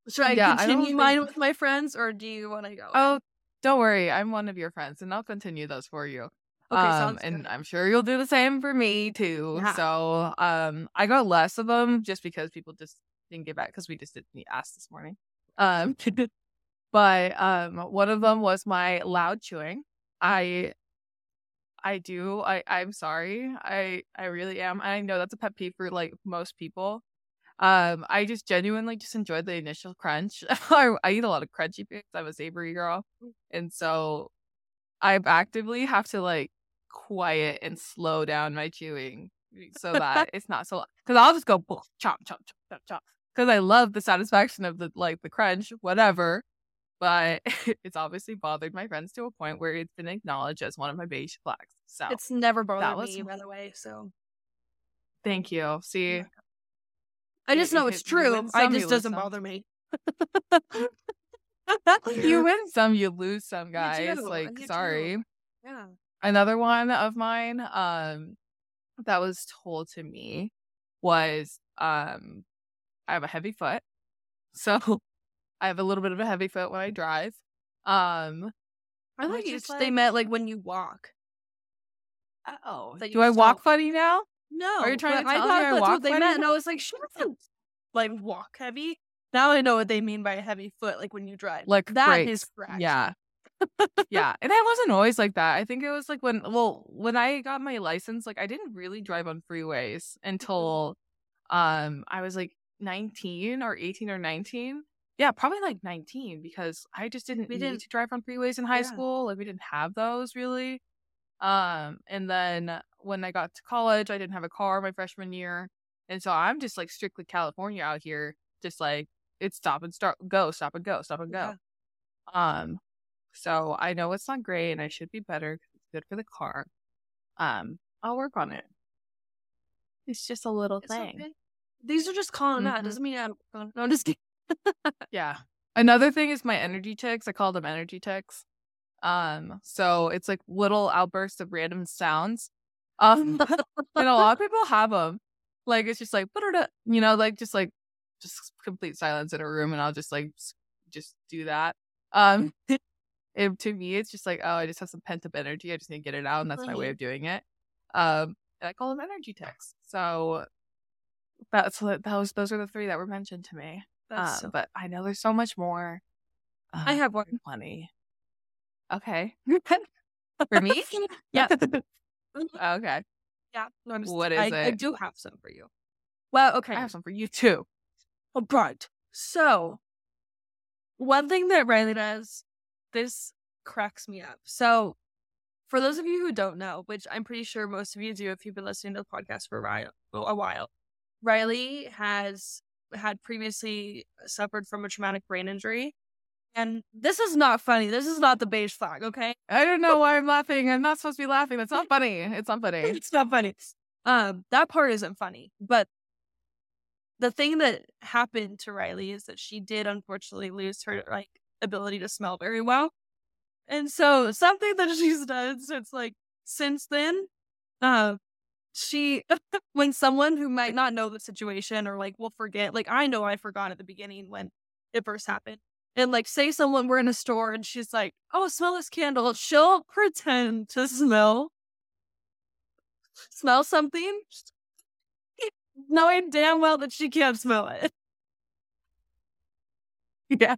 should I Yeah, I continue mine think- with my friends, or do you want to go? Oh, don't worry, I'm one of your friends, and I'll continue those for you. Okay, um, and good. I'm sure you'll do the same for me too. Yeah. So, um, I got less of them just because people just didn't get back because we just didn't ask this morning. Um, but um, one of them was my loud chewing. I, I do. I I'm sorry. I I really am. I know that's a pet peeve for like most people. Um, I just genuinely just enjoyed the initial crunch. I, I eat a lot of crunchy foods. I'm a savory girl, and so I actively have to like quiet and slow down my chewing so that it's not so because I'll just go chop chop chop chop chop because I love the satisfaction of the like the crunch whatever but it's obviously bothered my friends to a point where it's been acknowledged as one of my beige flags so It's never bothered was- me, by the way. So thank you see I just You- know it's you true. I some, you just doesn't some. bother me. you win some you lose some guys like you sorry Yeah. Another one of mine um that was told to me was um I have a heavy foot. So I have a little bit of a heavy foot when I drive. Um I thought you is they like- meant like when you walk. oh, do I walk funny now? No, are you trying to I tell me thought I that's walk what they funny? meant, and I was like, "Shut up!" Like walk heavy. Now I know what they mean by a heavy foot, like when you drive. Like that is brakes. correct. Yeah. Yeah. And I wasn't always like that. I think it was like when well, when I got my license, like I didn't really drive on freeways until um I was like 19 or 18 or 19. Yeah, probably like 19 because I just didn't We need didn't- to drive on freeways in high Yeah. school. Like we didn't have those really. Um and then when I got to college, I didn't have a car my freshman year. And so I'm just like strictly California out here, just like it's stop and start go, stop and go, stop and go. Yeah. Um, so I know it's not great and I should be better 'cause it's good for the car. Um, I'll work on it. It's just a little It's thing. okay. These are just calling out. Mhm. Doesn't mean I'm. No, I'm just kidding. Yeah. Another thing is my energy ticks. I call them energy ticks. Um, so it's like little outbursts of random sounds. Um, and a lot of people have them. Like it's just like, "Ba-da-da," you know, like just like just complete silence in a room, and I'll just like just do that. Um, it, to me, it's just like, oh, I just have some pent up energy. I just need to get it out, and that's my way of doing it. Um, I call them energy ticks. So that's those those are the three that were mentioned to me. That's Uh, so- but I know there's so much more. I Uh, have one. plenty. Okay, for me. Yeah. okay, Yeah. No, just- What is I, I do have some for you. Well, okay. I have some for you too. Oh, right. So, one thing that Riley does, this cracks me up. So, for those of you who don't know, which I'm pretty sure most of you do if you've been listening to the podcast for a while, Riley has had previously suffered from a traumatic brain injury. And this is not funny. This is not the beige flag, okay? I don't know why I'm laughing. I'm not supposed to be laughing. That's not funny. It's not funny. it's not funny. Um, that part isn't funny, but the thing that happened to Riley is that she did unfortunately lose her like ability to smell very well, and so something that she's done since like since then, uh, she when someone who might not know the situation or like will forget, like I know I forgot at the beginning when it first happened. And like, say someone we're in a store and she's like, "Oh, smell this candle." She'll pretend to smell smell something, knowing damn well that she can't smell it. Yeah.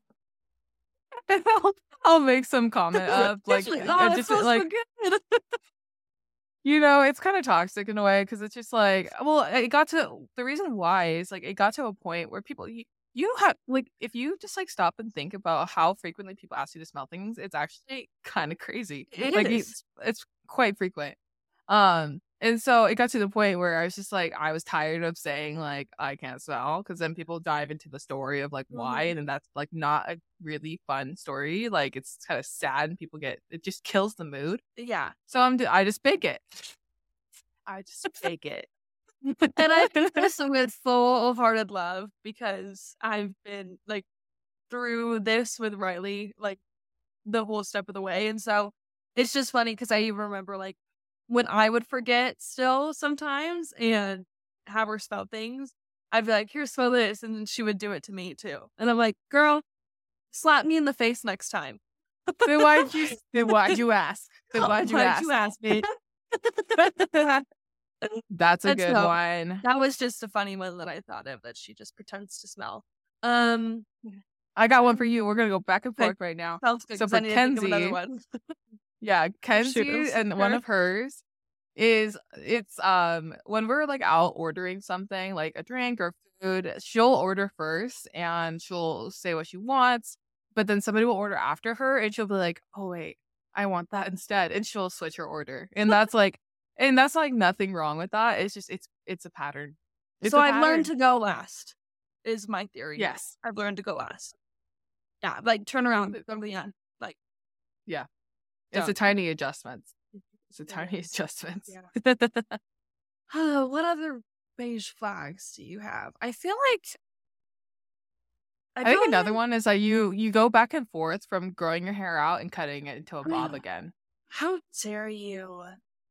I'll, I'll make some comment of like, uh, oh, it just like so you know, it's kind of toxic in a way because it's just like, well, it got to the reason why is like it got to a point where people, you, you have like, if you just like stop and think about how frequently people ask you to smell things, it's actually kind of crazy. It like is. It's, it's quite frequent. Um, and so it got to the point where I was just like, I was tired of saying like I can't smell because then people dive into the story of like why, Mhm. and that's like not a really fun story. Like it's kind of sad, and people get it just kills the mood. yeah, So I'm I just bake it. I just bake it. and I do this with full of hearted love because I've been like through this with Riley like the whole step of the way, and so it's just funny because I even remember like when I would forget still sometimes and have her spell things. I'd be like, "Here, smell this," and then she would do it to me too, and I'm like, "Girl, slap me in the face next time." then why'd you then why'd you ask? Then why'd you Why'd ask? you ask me? That's a That's good no- one. that was just a funny one that I thought of that she just pretends to smell. Um, I got one for you. We're gonna go back and forth right now. sounds good. So for I need to think of another Kenzie, one. Yeah, Kenzie and one of hers is it's um when we're like out ordering something like a drink or food, she'll order first and she'll say what she wants, but then somebody will order after her and she'll be like, "Oh wait, I want that instead," and she'll switch her order, and that's like, and that's like nothing wrong with that. It's just it's it's a pattern. It's so a I've learned to go last. Is my theory. yes, I've learned to go last. Yeah, like turn around, to the end. Like it's a tiny adjustment. It's a tiny is. adjustments. Yeah. Oh, what other beige flags do you have? I feel like I think another one is that you you go back and forth from growing your hair out and cutting it into a bob again. How dare you?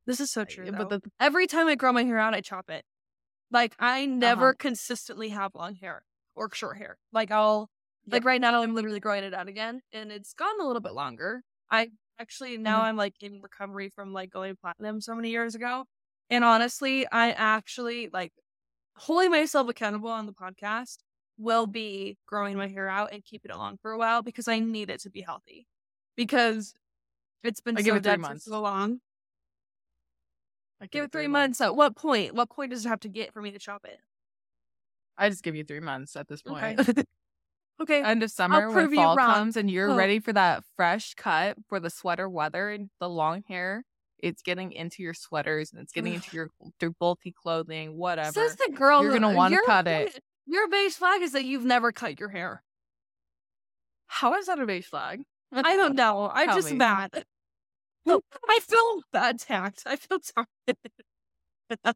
This is so true. But the- every time I grow my hair out, I chop it. Like I never Uh-huh. consistently have long hair or short hair. Like I'll like right now I'm literally growing it out again, and it's gotten a little bit longer. I actually now Mhm. I'm like in recovery from like going platinum so many years ago, and honestly, I actually like holding myself accountable on the podcast will be growing my hair out and keeping it long for a while because I need it to be healthy. Because it's been I so give it three months. so long. I Give it three months. At what point? What point does it have to get for me to chop it? I just give you three months at this point. Okay. okay. End of summer when prove you fall comes and you're Oh. ready for that fresh cut for the sweater weather and the long hair. It's getting into your sweaters and it's getting into your, your bulky clothing, whatever. Says the girl. You're gonna wanna cut it. Your beige flag is that you've never cut your hair. How is that a beige flag? I don't know. I'm Tell just me. mad. I feel attacked. I feel sorry.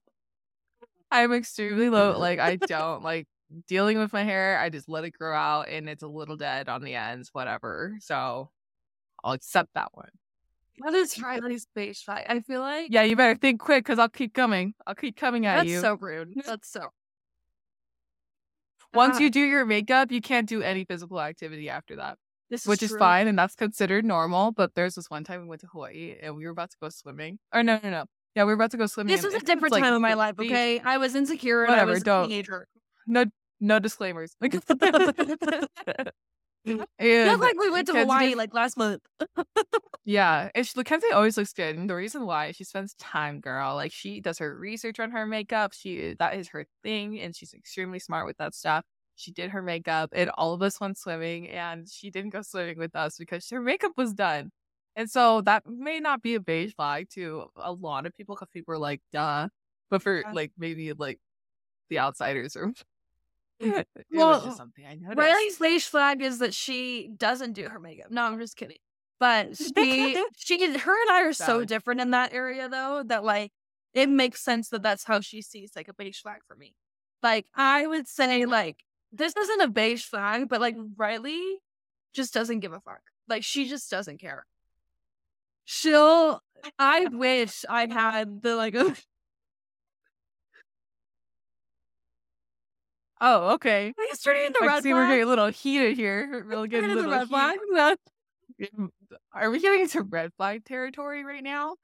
I'm extremely low. Like I don't like dealing with my hair. I just let it grow out and it's a little dead on the ends, whatever. So I'll accept that one. What is Riley's beige flag? I feel like Yeah, you better think quick because I'll keep coming. I'll keep coming at that's you. That's so rude. That's so. Once Ah, you do your makeup, you can't do any physical activity after that. This is which is fine and that's considered normal. But there's this one time we went to Hawaii and we were about to go swimming. Or no, no, no. Yeah, we were about to go swimming. This was a different like, time of my the life. Okay, I was insecure and I Whatever, was a don't. teenager. No, no disclaimers. and Feels like we went to Hawaii like last month. Yeah, and she, Mackenzie always looks good, and the reason why she spends time, girl. Like she does her research on her makeup. She that is her thing, and she's extremely smart with that stuff. She did her makeup, and all of us went swimming, and she didn't go swimming with us because her makeup was done. And so that may not be a beige flag to a lot of people because people are like, "Duh," but for Yeah. like maybe like the outsiders or it Well, was just something I noticed. Riley's beige flag is that she doesn't do her makeup. No, I'm just kidding. But she, she, her and I are so Valid. different in that area, though, that like it makes sense that that's how she sees like a beige flag for me. Like I would say, like this isn't a beige flag, but like Riley just doesn't give a fuck. Like she just doesn't care. She'll. I wish I had the like. Oh, okay. It's turning into I red see we're getting a little heated here. We're getting a little red flag. No. Mm, Are we getting into red flag territory right now?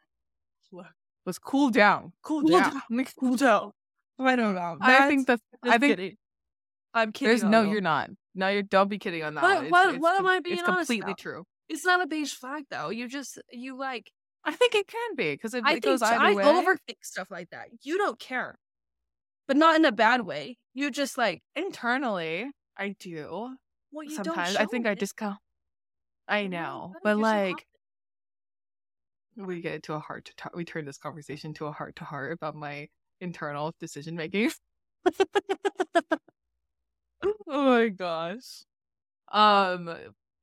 Let's cool down. Cool, Cool down. down. Cool down. I don't know. I think That's- that's. I think kidding. I'm kidding. there's no. You're not. No, you don't be kidding on that What-. It's, what- it's what am I being It's completely about? true. It's not a beige flag though. You just you like. I think it can be because it, I it goes either I way. overthink stuff like that. You don't care, but not in a bad way. You just like Internally, I do. well. You Sometimes don't I think show I just go. I know, but like we get to a heart to talk. We turn this conversation to a heart to heart about my internal decision making. oh my gosh. Um,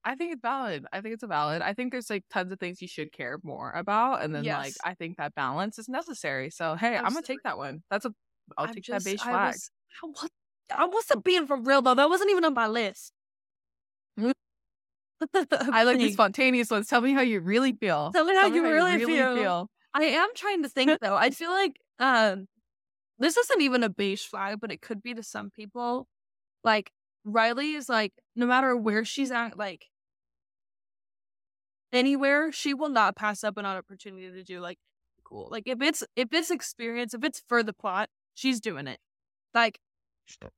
I think it's valid. I think it's a valid. I think there's like tons of things you should care more about, and then like I think that balance is necessary. So hey, I'm gonna take that one. That's a. I'll I'm take just- that beige I flag. was- I was- I wasn't being for real though. That wasn't even on my list. Mm. I like the spontaneous ones. Tell me how you really feel. Tell me how you really feel. feel. I am trying to think though. I feel like um this isn't even a beige flag, but it could be to some people. Like Riley is like no matter where she's at, like anywhere, she will not pass up an opportunity to do like cool. Like if it's if it's experience, if it's for the plot, she's doing it. Like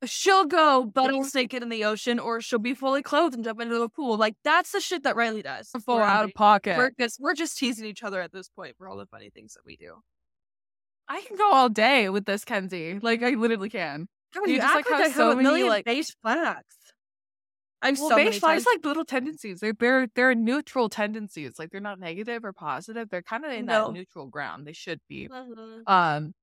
she'll go butt naked in the ocean, or she'll be fully clothed and jump into the pool. Like that's the shit that Riley does. Full Where out of pocket. we're just we're just teasing each other at this point for all the funny things that we do. I can go all day with this, Kenzie. Like I literally can. God, You you, just, act like, like, have I have so a many, million like- beige flags. I'm Well, so beige flags like little tendencies. They're they're they're neutral tendencies. Like they're not negative or positive. They're kind of in No. that neutral ground. They should be. Mhm. Um,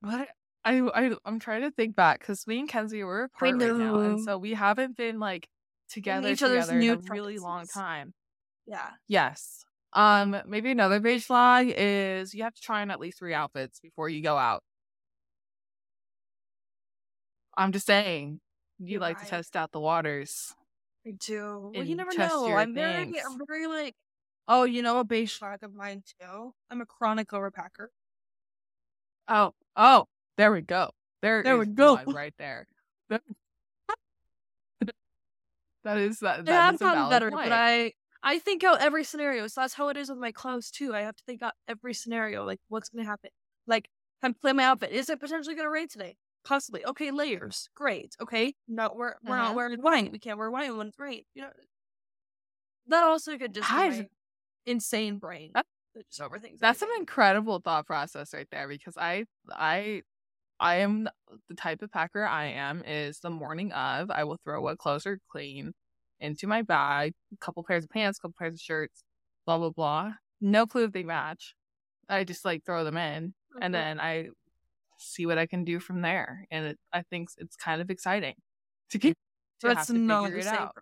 what I I I'm trying to think back because me and Kenzie were apart right now, and so we haven't been like together each other's together in a really long time. Yeah. Yes. Um, maybe another beige flag is you have to try on at least three outfits before you go out. I'm just saying, you You're like to test out the waters. I do. Well, you never know. I'm very. I'm very like, oh, you know, a beige flag of mine too. I'm a chronic overpacker. Oh, oh, there we go. There, There we go. right there. That that is that. Yeah, that I've a gotten better, point. but I, I think out every scenario. So that's how it is with my clothes too. I have to think out every scenario. Like, what's gonna happen? Like, I'm plan my outfit. Is it potentially gonna rain today? Possibly. Okay, layers. Great. Okay. No, we're we're Uh-huh. not wearing white. We can't wear white when it's rain. You know. That also could just be I've- my insane brain That- that just overthinks. That's an incredible thought process right there because I I I am the type of packer I am is the morning of I will throw what clothes are clean into my bag, a couple pairs of pants, a couple pairs of shirts, blah blah blah. No clue if they match. I just like throw them in and Mhm. then I see what I can do from there. And it, I think it's kind of exciting to keep. to have That's to not figure the it same. out.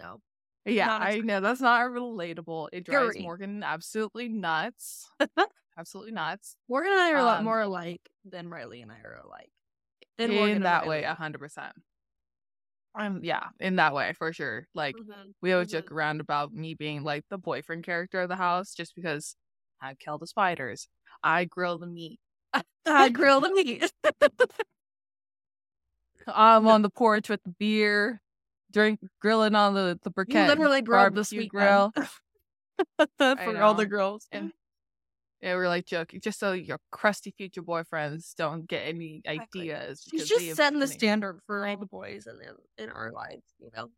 No. Yeah, I know that's not relatable. It drives. Morgan absolutely nuts. absolutely nuts. Morgan and I are a lot Um, more alike than Riley and I are alike. In, Morgan that way, a hundred percent. Um, yeah, in that way for sure. Like Mhm. we always Mhm. joke around about me being like the boyfriend character of the house, just because I kill the spiders, I grill the meat, I grill the meat. I'm on the porch with the beer, drink grilling on the the You literally grilled the sweet grill. for all the girls. And yeah, we're like joking, just so your crusty future boyfriends don't get any Exactly. ideas. She's just setting the standard for all the boys in in our lives, you know.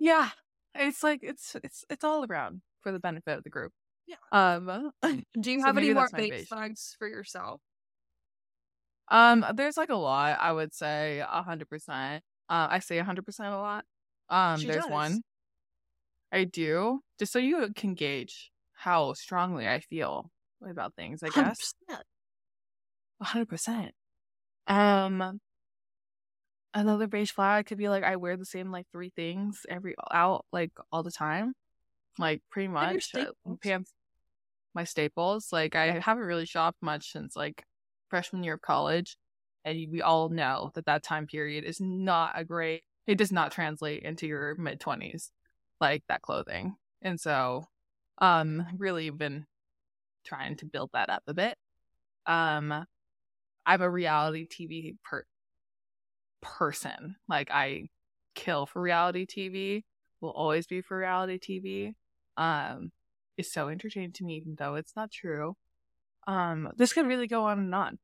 Yeah, it's like it's it's it's all around for the benefit of the group. Yeah. Um. Do you So have any more that's my beige beige. flags for yourself? Um. There's like a lot. I would say a hundred percent. Uh, I say a hundred percent a lot. Um. She there's does. one. I do just so you can gauge how strongly I feel about things. I guess. 100%. Hundred percent. Um, another beige flag could be like I wear the same like three things every out like all the time, like pretty much. uh, pants, my staples. Like I haven't really shopped much since like freshman year of college, and we all know that that time period is not a great. It does not translate into your mid twenties, like that clothing, and so, um, really been trying to build that up a bit. Um, I'm a reality TV per- person. Like I kill for reality TV. Will always be for reality TV. Um, it's so entertaining to me, even though it's not true. Um, this could really go on and on.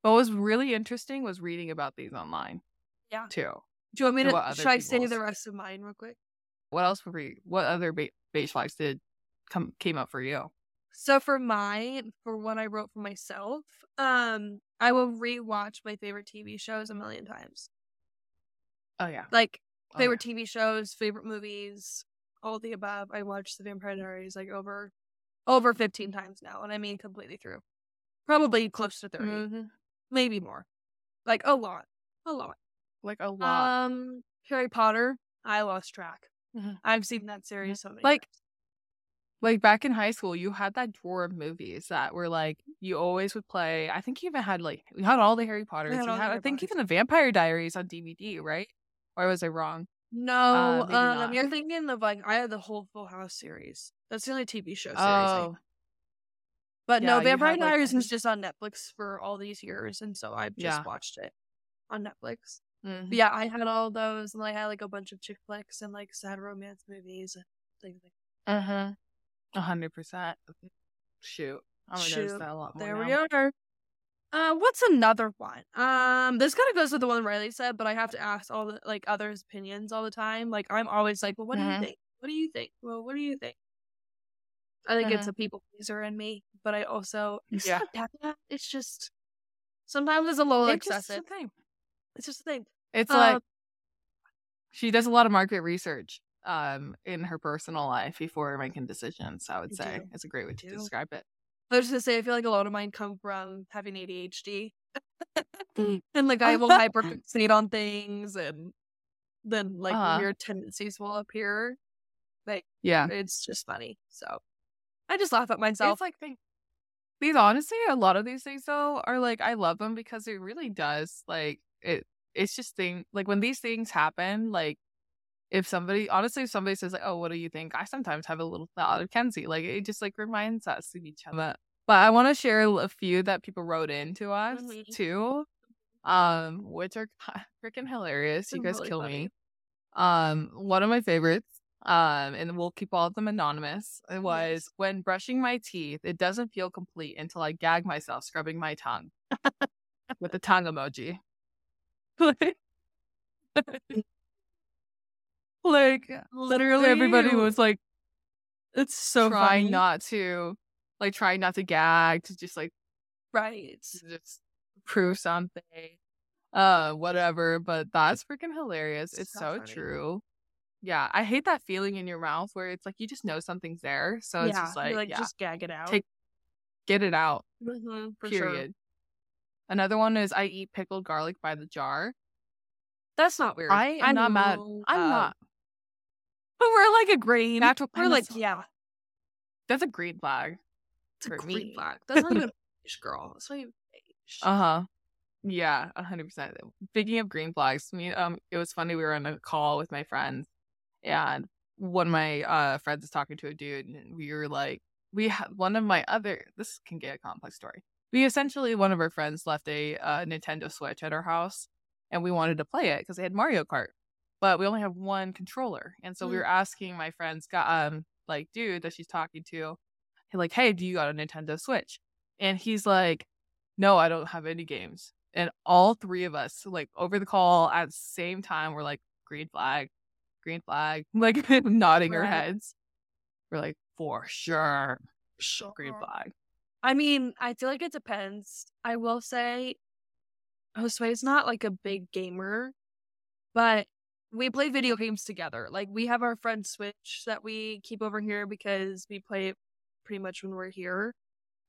What was really interesting was reading about these online. Yeah. Too. Do you want me to to? what other Should I say the rest of mine real quick? What else were we? What other ba- beige flags did come came up for you? So for mine, for what I wrote for myself, um, I will rewatch my favorite TV shows a million times. Oh yeah. Like Oh, favorite TV shows, favorite movies, all the above. I watched The Vampire Diaries like over over fifteen times now, and I mean completely through. Probably close to 30 yeah. Mhm. maybe more. Like a lot, a lot. Like a lot. Um, Harry Potter. I lost track. Mhm. I've seen that series so many Like, times. like back in high school, you had that drawer of movies that were like you always would play. I think you even had like we had all the Harry Potters. had all the I think Potters. even the Vampire Diaries on DVD, right? Or was I wrong? No, maybe um, you're thinking of like I had the whole Full House series. That's the only TV show series. I Oh, But Yeah, no, Vampire had, Diaries I was just on Netflix for all these years, and so I've just Yeah. watched it on Netflix. Mhm. But yeah, I had all those, and I had like a bunch of chick flicks and like sad romance movies and things like. Mm-hmm. A hundred percent. Shoot, I'm gonna notice Shoot, that a lot more There we now. are. Uh, what's another one? Um, this kind of goes with the one Riley said, but I have to ask all the like others' opinions all the time. Like I'm always like, well, what do Mhm. you think? What do you think? Well, what do you think? I think it's Mhm. a people pleaser in me, but I also it's Yeah. not. It's just sometimes it's a little It's just excessive. thing. It's just a thing. It's Um, like she does a lot of market research um in her personal life before making decisions. I would I say do. it's a great way I to do. describe it. I was just gonna say, I feel like a lot of mine come from having ADHD, and like I will hyperfixate on things, and then like Uh-huh. weird tendencies will appear. Like Yeah. it's just funny. So I just laugh at myself. It's like these honestly, a lot of these things though are like I love them because it really does like it. It's just thing like when these things happen, like if somebody honestly, if somebody says like, "Oh, what do you think?" I sometimes have a little thought of Kenzie. Like it just like reminds us of each other. But I want to share a few that people wrote in to us Mhm. too, um, which are freaking hilarious. You guys really kill funny. me. Um, one of my favorites, um, and we'll keep all of them anonymous. It was when brushing my teeth, it doesn't feel complete until I gag myself scrubbing my tongue with the tongue emoji. like like literally, everybody was like it's so trying funny. not to, like trying not to gag to just like right. just prove something, uh, whatever. But that's freaking hilarious. It's So so funny. true. Yeah, I hate that feeling in your mouth where it's like you just know something's there, so it's yeah, just you're like, like yeah, just gag it out. take get it out. Mhm, for sure. Another one is I eat pickled garlic by the jar. That's not weird. I am not mad. I'm uh, not. But we're like agreeing. Natural. We're like, yeah, that's a green flag. it's a green me. flag. That's not even beige, girl. That's not even beige. Uh huh. Yeah, a hundred percent. Speaking of green flags, me um, it was funny. We were on a call with my friends, and one of my uh friends is talking to a dude, and we were like, we had one of my other. This can get a complex story. We essentially one of our friends left a uh, Nintendo Switch at our house, and we wanted to play it because they had Mario Kart. but we only have one controller. And so we Mm. were asking my friend's got um like dude that she's talking to, like, hey, do you got a Nintendo Switch? And he's like, no, I don't have any games. And all three of us, like over the call at the same time, we're like, green flag, green flag, like nodding our heads. We're like, for sure, Sure. green flag. I mean, I feel like it depends. I will say Josue is not like a big gamer, but we play video games together. Like we have our friend Switch that we keep over here because we play it pretty much when we're here.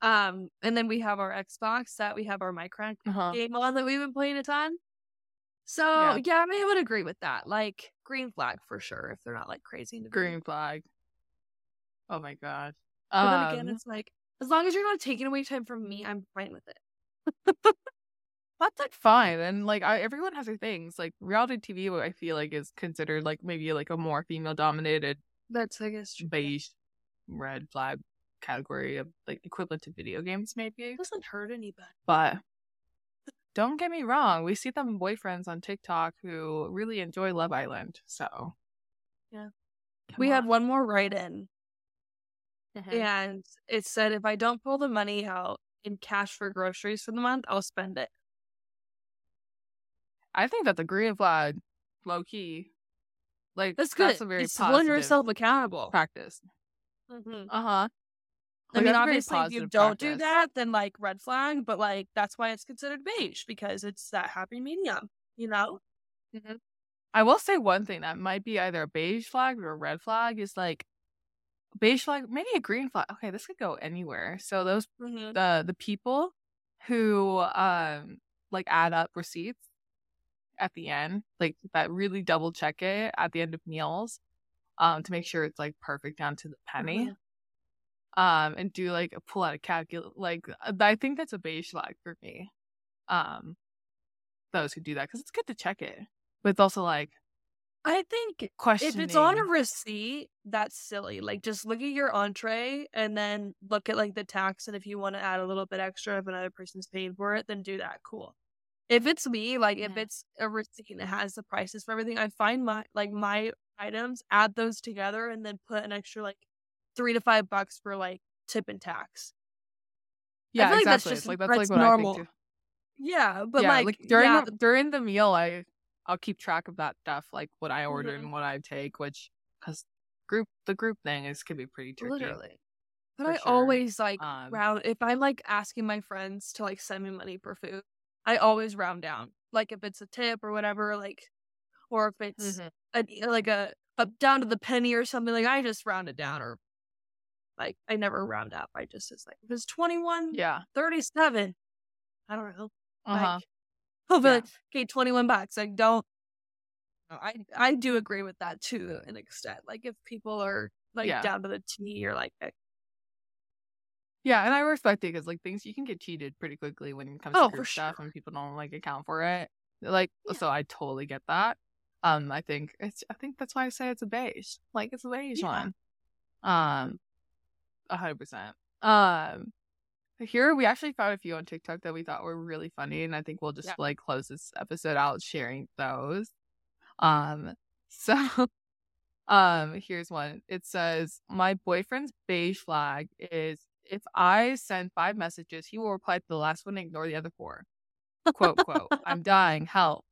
Um, and then we have our Xbox that we have our Minecraft Uh-huh. game on that we've been playing a ton. So Yeah. yeah, I mean, I would agree with that. Like green flag for sure if they're not like crazy Green flag. Oh my god. But then again, Um, it's like as long as you're not taking away time from me, I'm fine with it. that's like fine and like I, everyone has their things like reality tv what i feel like is considered like maybe like a more female dominated That's I guess true. beige red flag category of like equivalent to video games maybe It doesn't hurt anybody. but don't get me wrong we see them boyfriends on tiktok who really enjoy love island so Yeah. Come we had one more write in, Mhm. and it said if I don't pull the money out in cash for groceries for the month, I'll spend it. i think that's a green flag low key like That's good. that's a very it's holding yourself accountable. practice Mhm. uh-huh I mean, that's a very obviously, if you don't do that, then like red flag. But like that's why it's considered beige because it's that happy medium. You know? I will say one thing that might be either a beige flag or a red flag is like beige flag, maybe a green flag. Okay, this could go anywhere. So those Mm-hmm. the the people who um like add up receipts at the end, like that really double check it at the end of meals, um, to make sure it's like perfect down to the penny. Mhm. Um, and do like a pull out a calculator. Like uh, I think that's a beige flag for me. Um, those who do that because it's good to check it, but it's also like I think if it's on a receipt, that's silly. Like just look at your entree and then look at like the tax and if you want to add a little bit extra if another person's paying for it, then do that. Cool. If it's me, like if Mhm. it's a receipt and it has the prices for everything, I find my like my items, add those together and then put an extra like three to five bucks for like tip and tax. Yeah, feel like that's exactly. just- like that's, that's like what normal. I think too. Yeah, but yeah, like, during yeah, the, during the meal, I I'll keep track of that stuff, like what I order Mhm. and what I take, which because group the group thing is can be pretty tricky. literally. But I sure. always like Um, round if I'm like asking my friends to like send me money for food, I always round down. Like if it's a tip or whatever, like or if it's mhm. a, like a up down to the penny or something, like I just round it down or like I never round up. I just is like if it's twenty one Yeah. thirty seven. I don't know. Uh huh. Like I'll be Yeah. like, okay, twenty one bucks. Like don't I I do agree with that to an extent. Like if people are like Yeah. down to the T, you're like, eh, Yeah, and I respect it because like things you can get cheated pretty quickly when it comes Oh, to stuff sure. and people don't like account for it. Like Yeah. so, I totally get that. Um, I think it's I think that's why I say it's a beige. Like it's a beige one. Um, a hundred percent. Um, here we actually found a few on TikTok that we thought were really funny, and I think we'll just Yeah. like close this episode out sharing those. Um, so um, here's one. It says, My boyfriend's beige flag is if I send five messages, he will reply to the last one and ignore the other four. Quote, quote, I'm dying, help.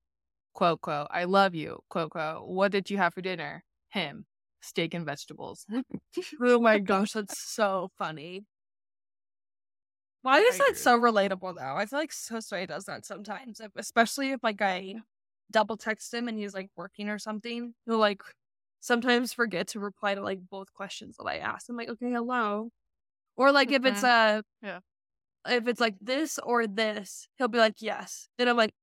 Quote, quote, I love you. Quote, quote, what did you have for dinner? Him, steak and vegetables. oh my gosh, that's so funny. Why is that so relatable though? I feel like Josue does that sometimes, if- especially if like I double text him and he's like working or something. He'll like sometimes forget to reply to like both questions that I ask. I'm like, okay, hello. Or like if it's uh Yeah. if it's like this or this, he'll be like, yes. Then I'm like,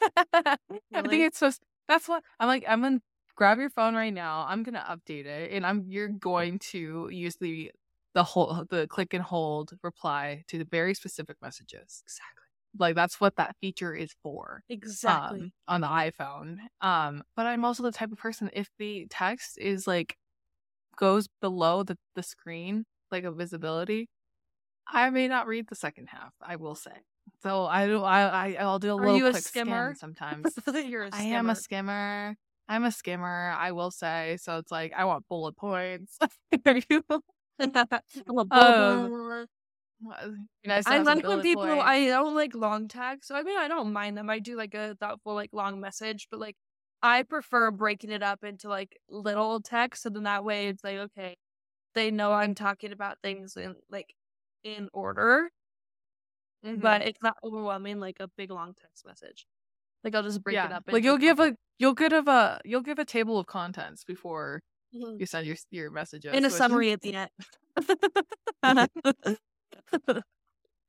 I think it's just that's what I'm like. I'm gonna grab your phone right now. I'm gonna update it, and I'm you're going to use the the whole the click and hold reply to the very specific messages. exactly. Like that's what that feature is for. Exactly. Um, on the iPhone. Um, but I'm also the type of person if the text is like goes below the the screen, like a visibility, I may not read the second half. I will say. So I do. I, I I'll do a Are little a quick skim skimmer? sometimes. You're a I am a skimmer. skimmer. I'm a skimmer. I will say. So it's like I want bullet points. I'm Um, bubble. Well, be nice I like when people points. I don't like long tags, so I mean I don't mind them. I do like a thoughtful like long message, but like I prefer breaking it up into like little text, so then that way it's like okay, they know I'm talking about things in like in order, Mhm. but it's not overwhelming like a big long text message. Like I'll just break it up. like you'll give a you'll give a you'll give a table of contents before Mhm. you send your your messages. in a summary at the end.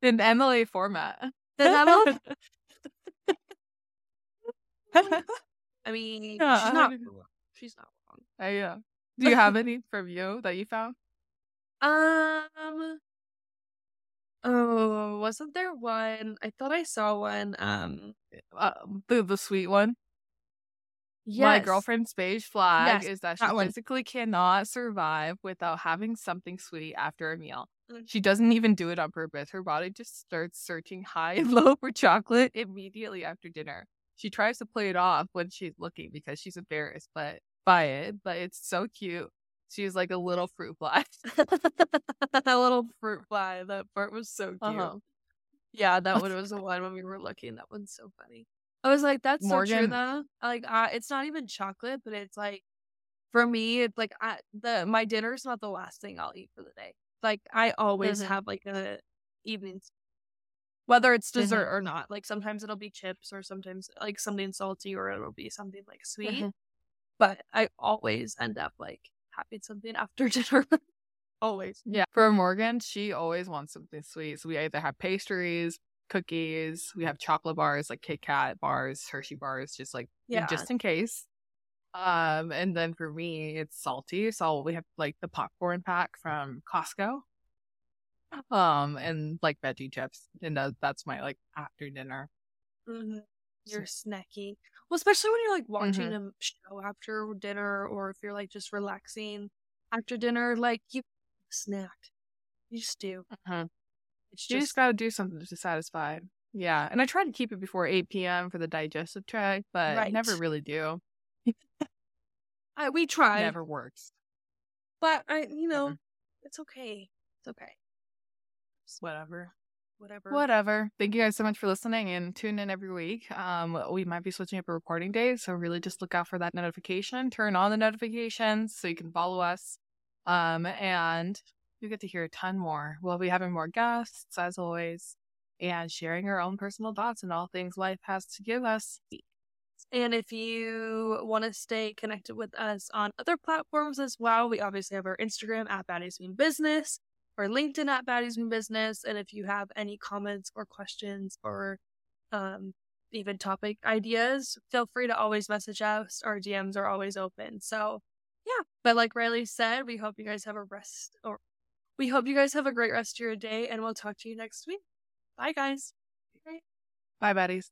in MLA format. Does help? I mean, Yeah, she's not. wrong. She's not wrong. Uh, do you have any from you that you found? Um. Oh, wasn't there one? I thought I saw one. Um. Uh, the the sweet one. Yes. My girlfriend's beige flag Yes, is that she one. physically cannot survive without having something sweet after a meal. Mm. She doesn't even do it on purpose. Her body just starts searching high and low for chocolate immediately after dinner. She tries to play it off when she's looking because she's embarrassed but by it, but it's so cute. She's like a little fruit fly. that little fruit fly. That part was so cute. Uh-huh. Yeah, that one was the one when we were looking. That one's so funny. I was like, that's so true though. Like, uh, it's not even chocolate, but it's like, for me, it's like I, the my dinner's not the last thing I'll eat for the day. Like, I always Mhm. have like a evening, whether it's dessert or not. Like sometimes it'll be chips, or sometimes like something salty, or it'll be something like sweet. Mhm. But I always end up like having something after dinner. always. Yeah. For Morgan, she always wants something sweet. So we either have pastries, cookies, we have chocolate bars like Kit Kat bars, Hershey bars, just like Yeah. just in case. Um, and then for me, it's salty. So we have like the popcorn pack from Costco. Um, and like veggie chips. And that, that's my like after dinner. Mm-hmm. You're snacky. Well, especially when you're like watching Mm-hmm. a show after dinner, or if you're like just relaxing after dinner, like you snack. You just do. Mhm. It's You just just got to do something to satisfy. Yeah. And I try to keep it before 8 p.m. for the digestive tract, but I never really do. I, we try, Never works. but I, you know, it's okay. It's okay. Whatever. Whatever. Whatever. Thank you guys so much for listening and tune in every week. Um, we might be switching up a recording day, so really just look out for that notification. Turn on the notifications so you can follow us. Um, and you get to hear a ton more. We'll be having more guests as always, and sharing our own personal thoughts and all things life has to give us. And if you want to stay connected with us on other platforms as well, we obviously have our Instagram at Baddies Mean Business or LinkedIn at Baddies Mean Business. And if you have any comments or questions or um, even topic ideas, feel free to always message us. Our DMs are always open. So, yeah. But like Riley said, we hope you guys have a rest or we hope you guys have a great rest of your day and we'll talk to you next week. Bye, guys. Bye, buddies.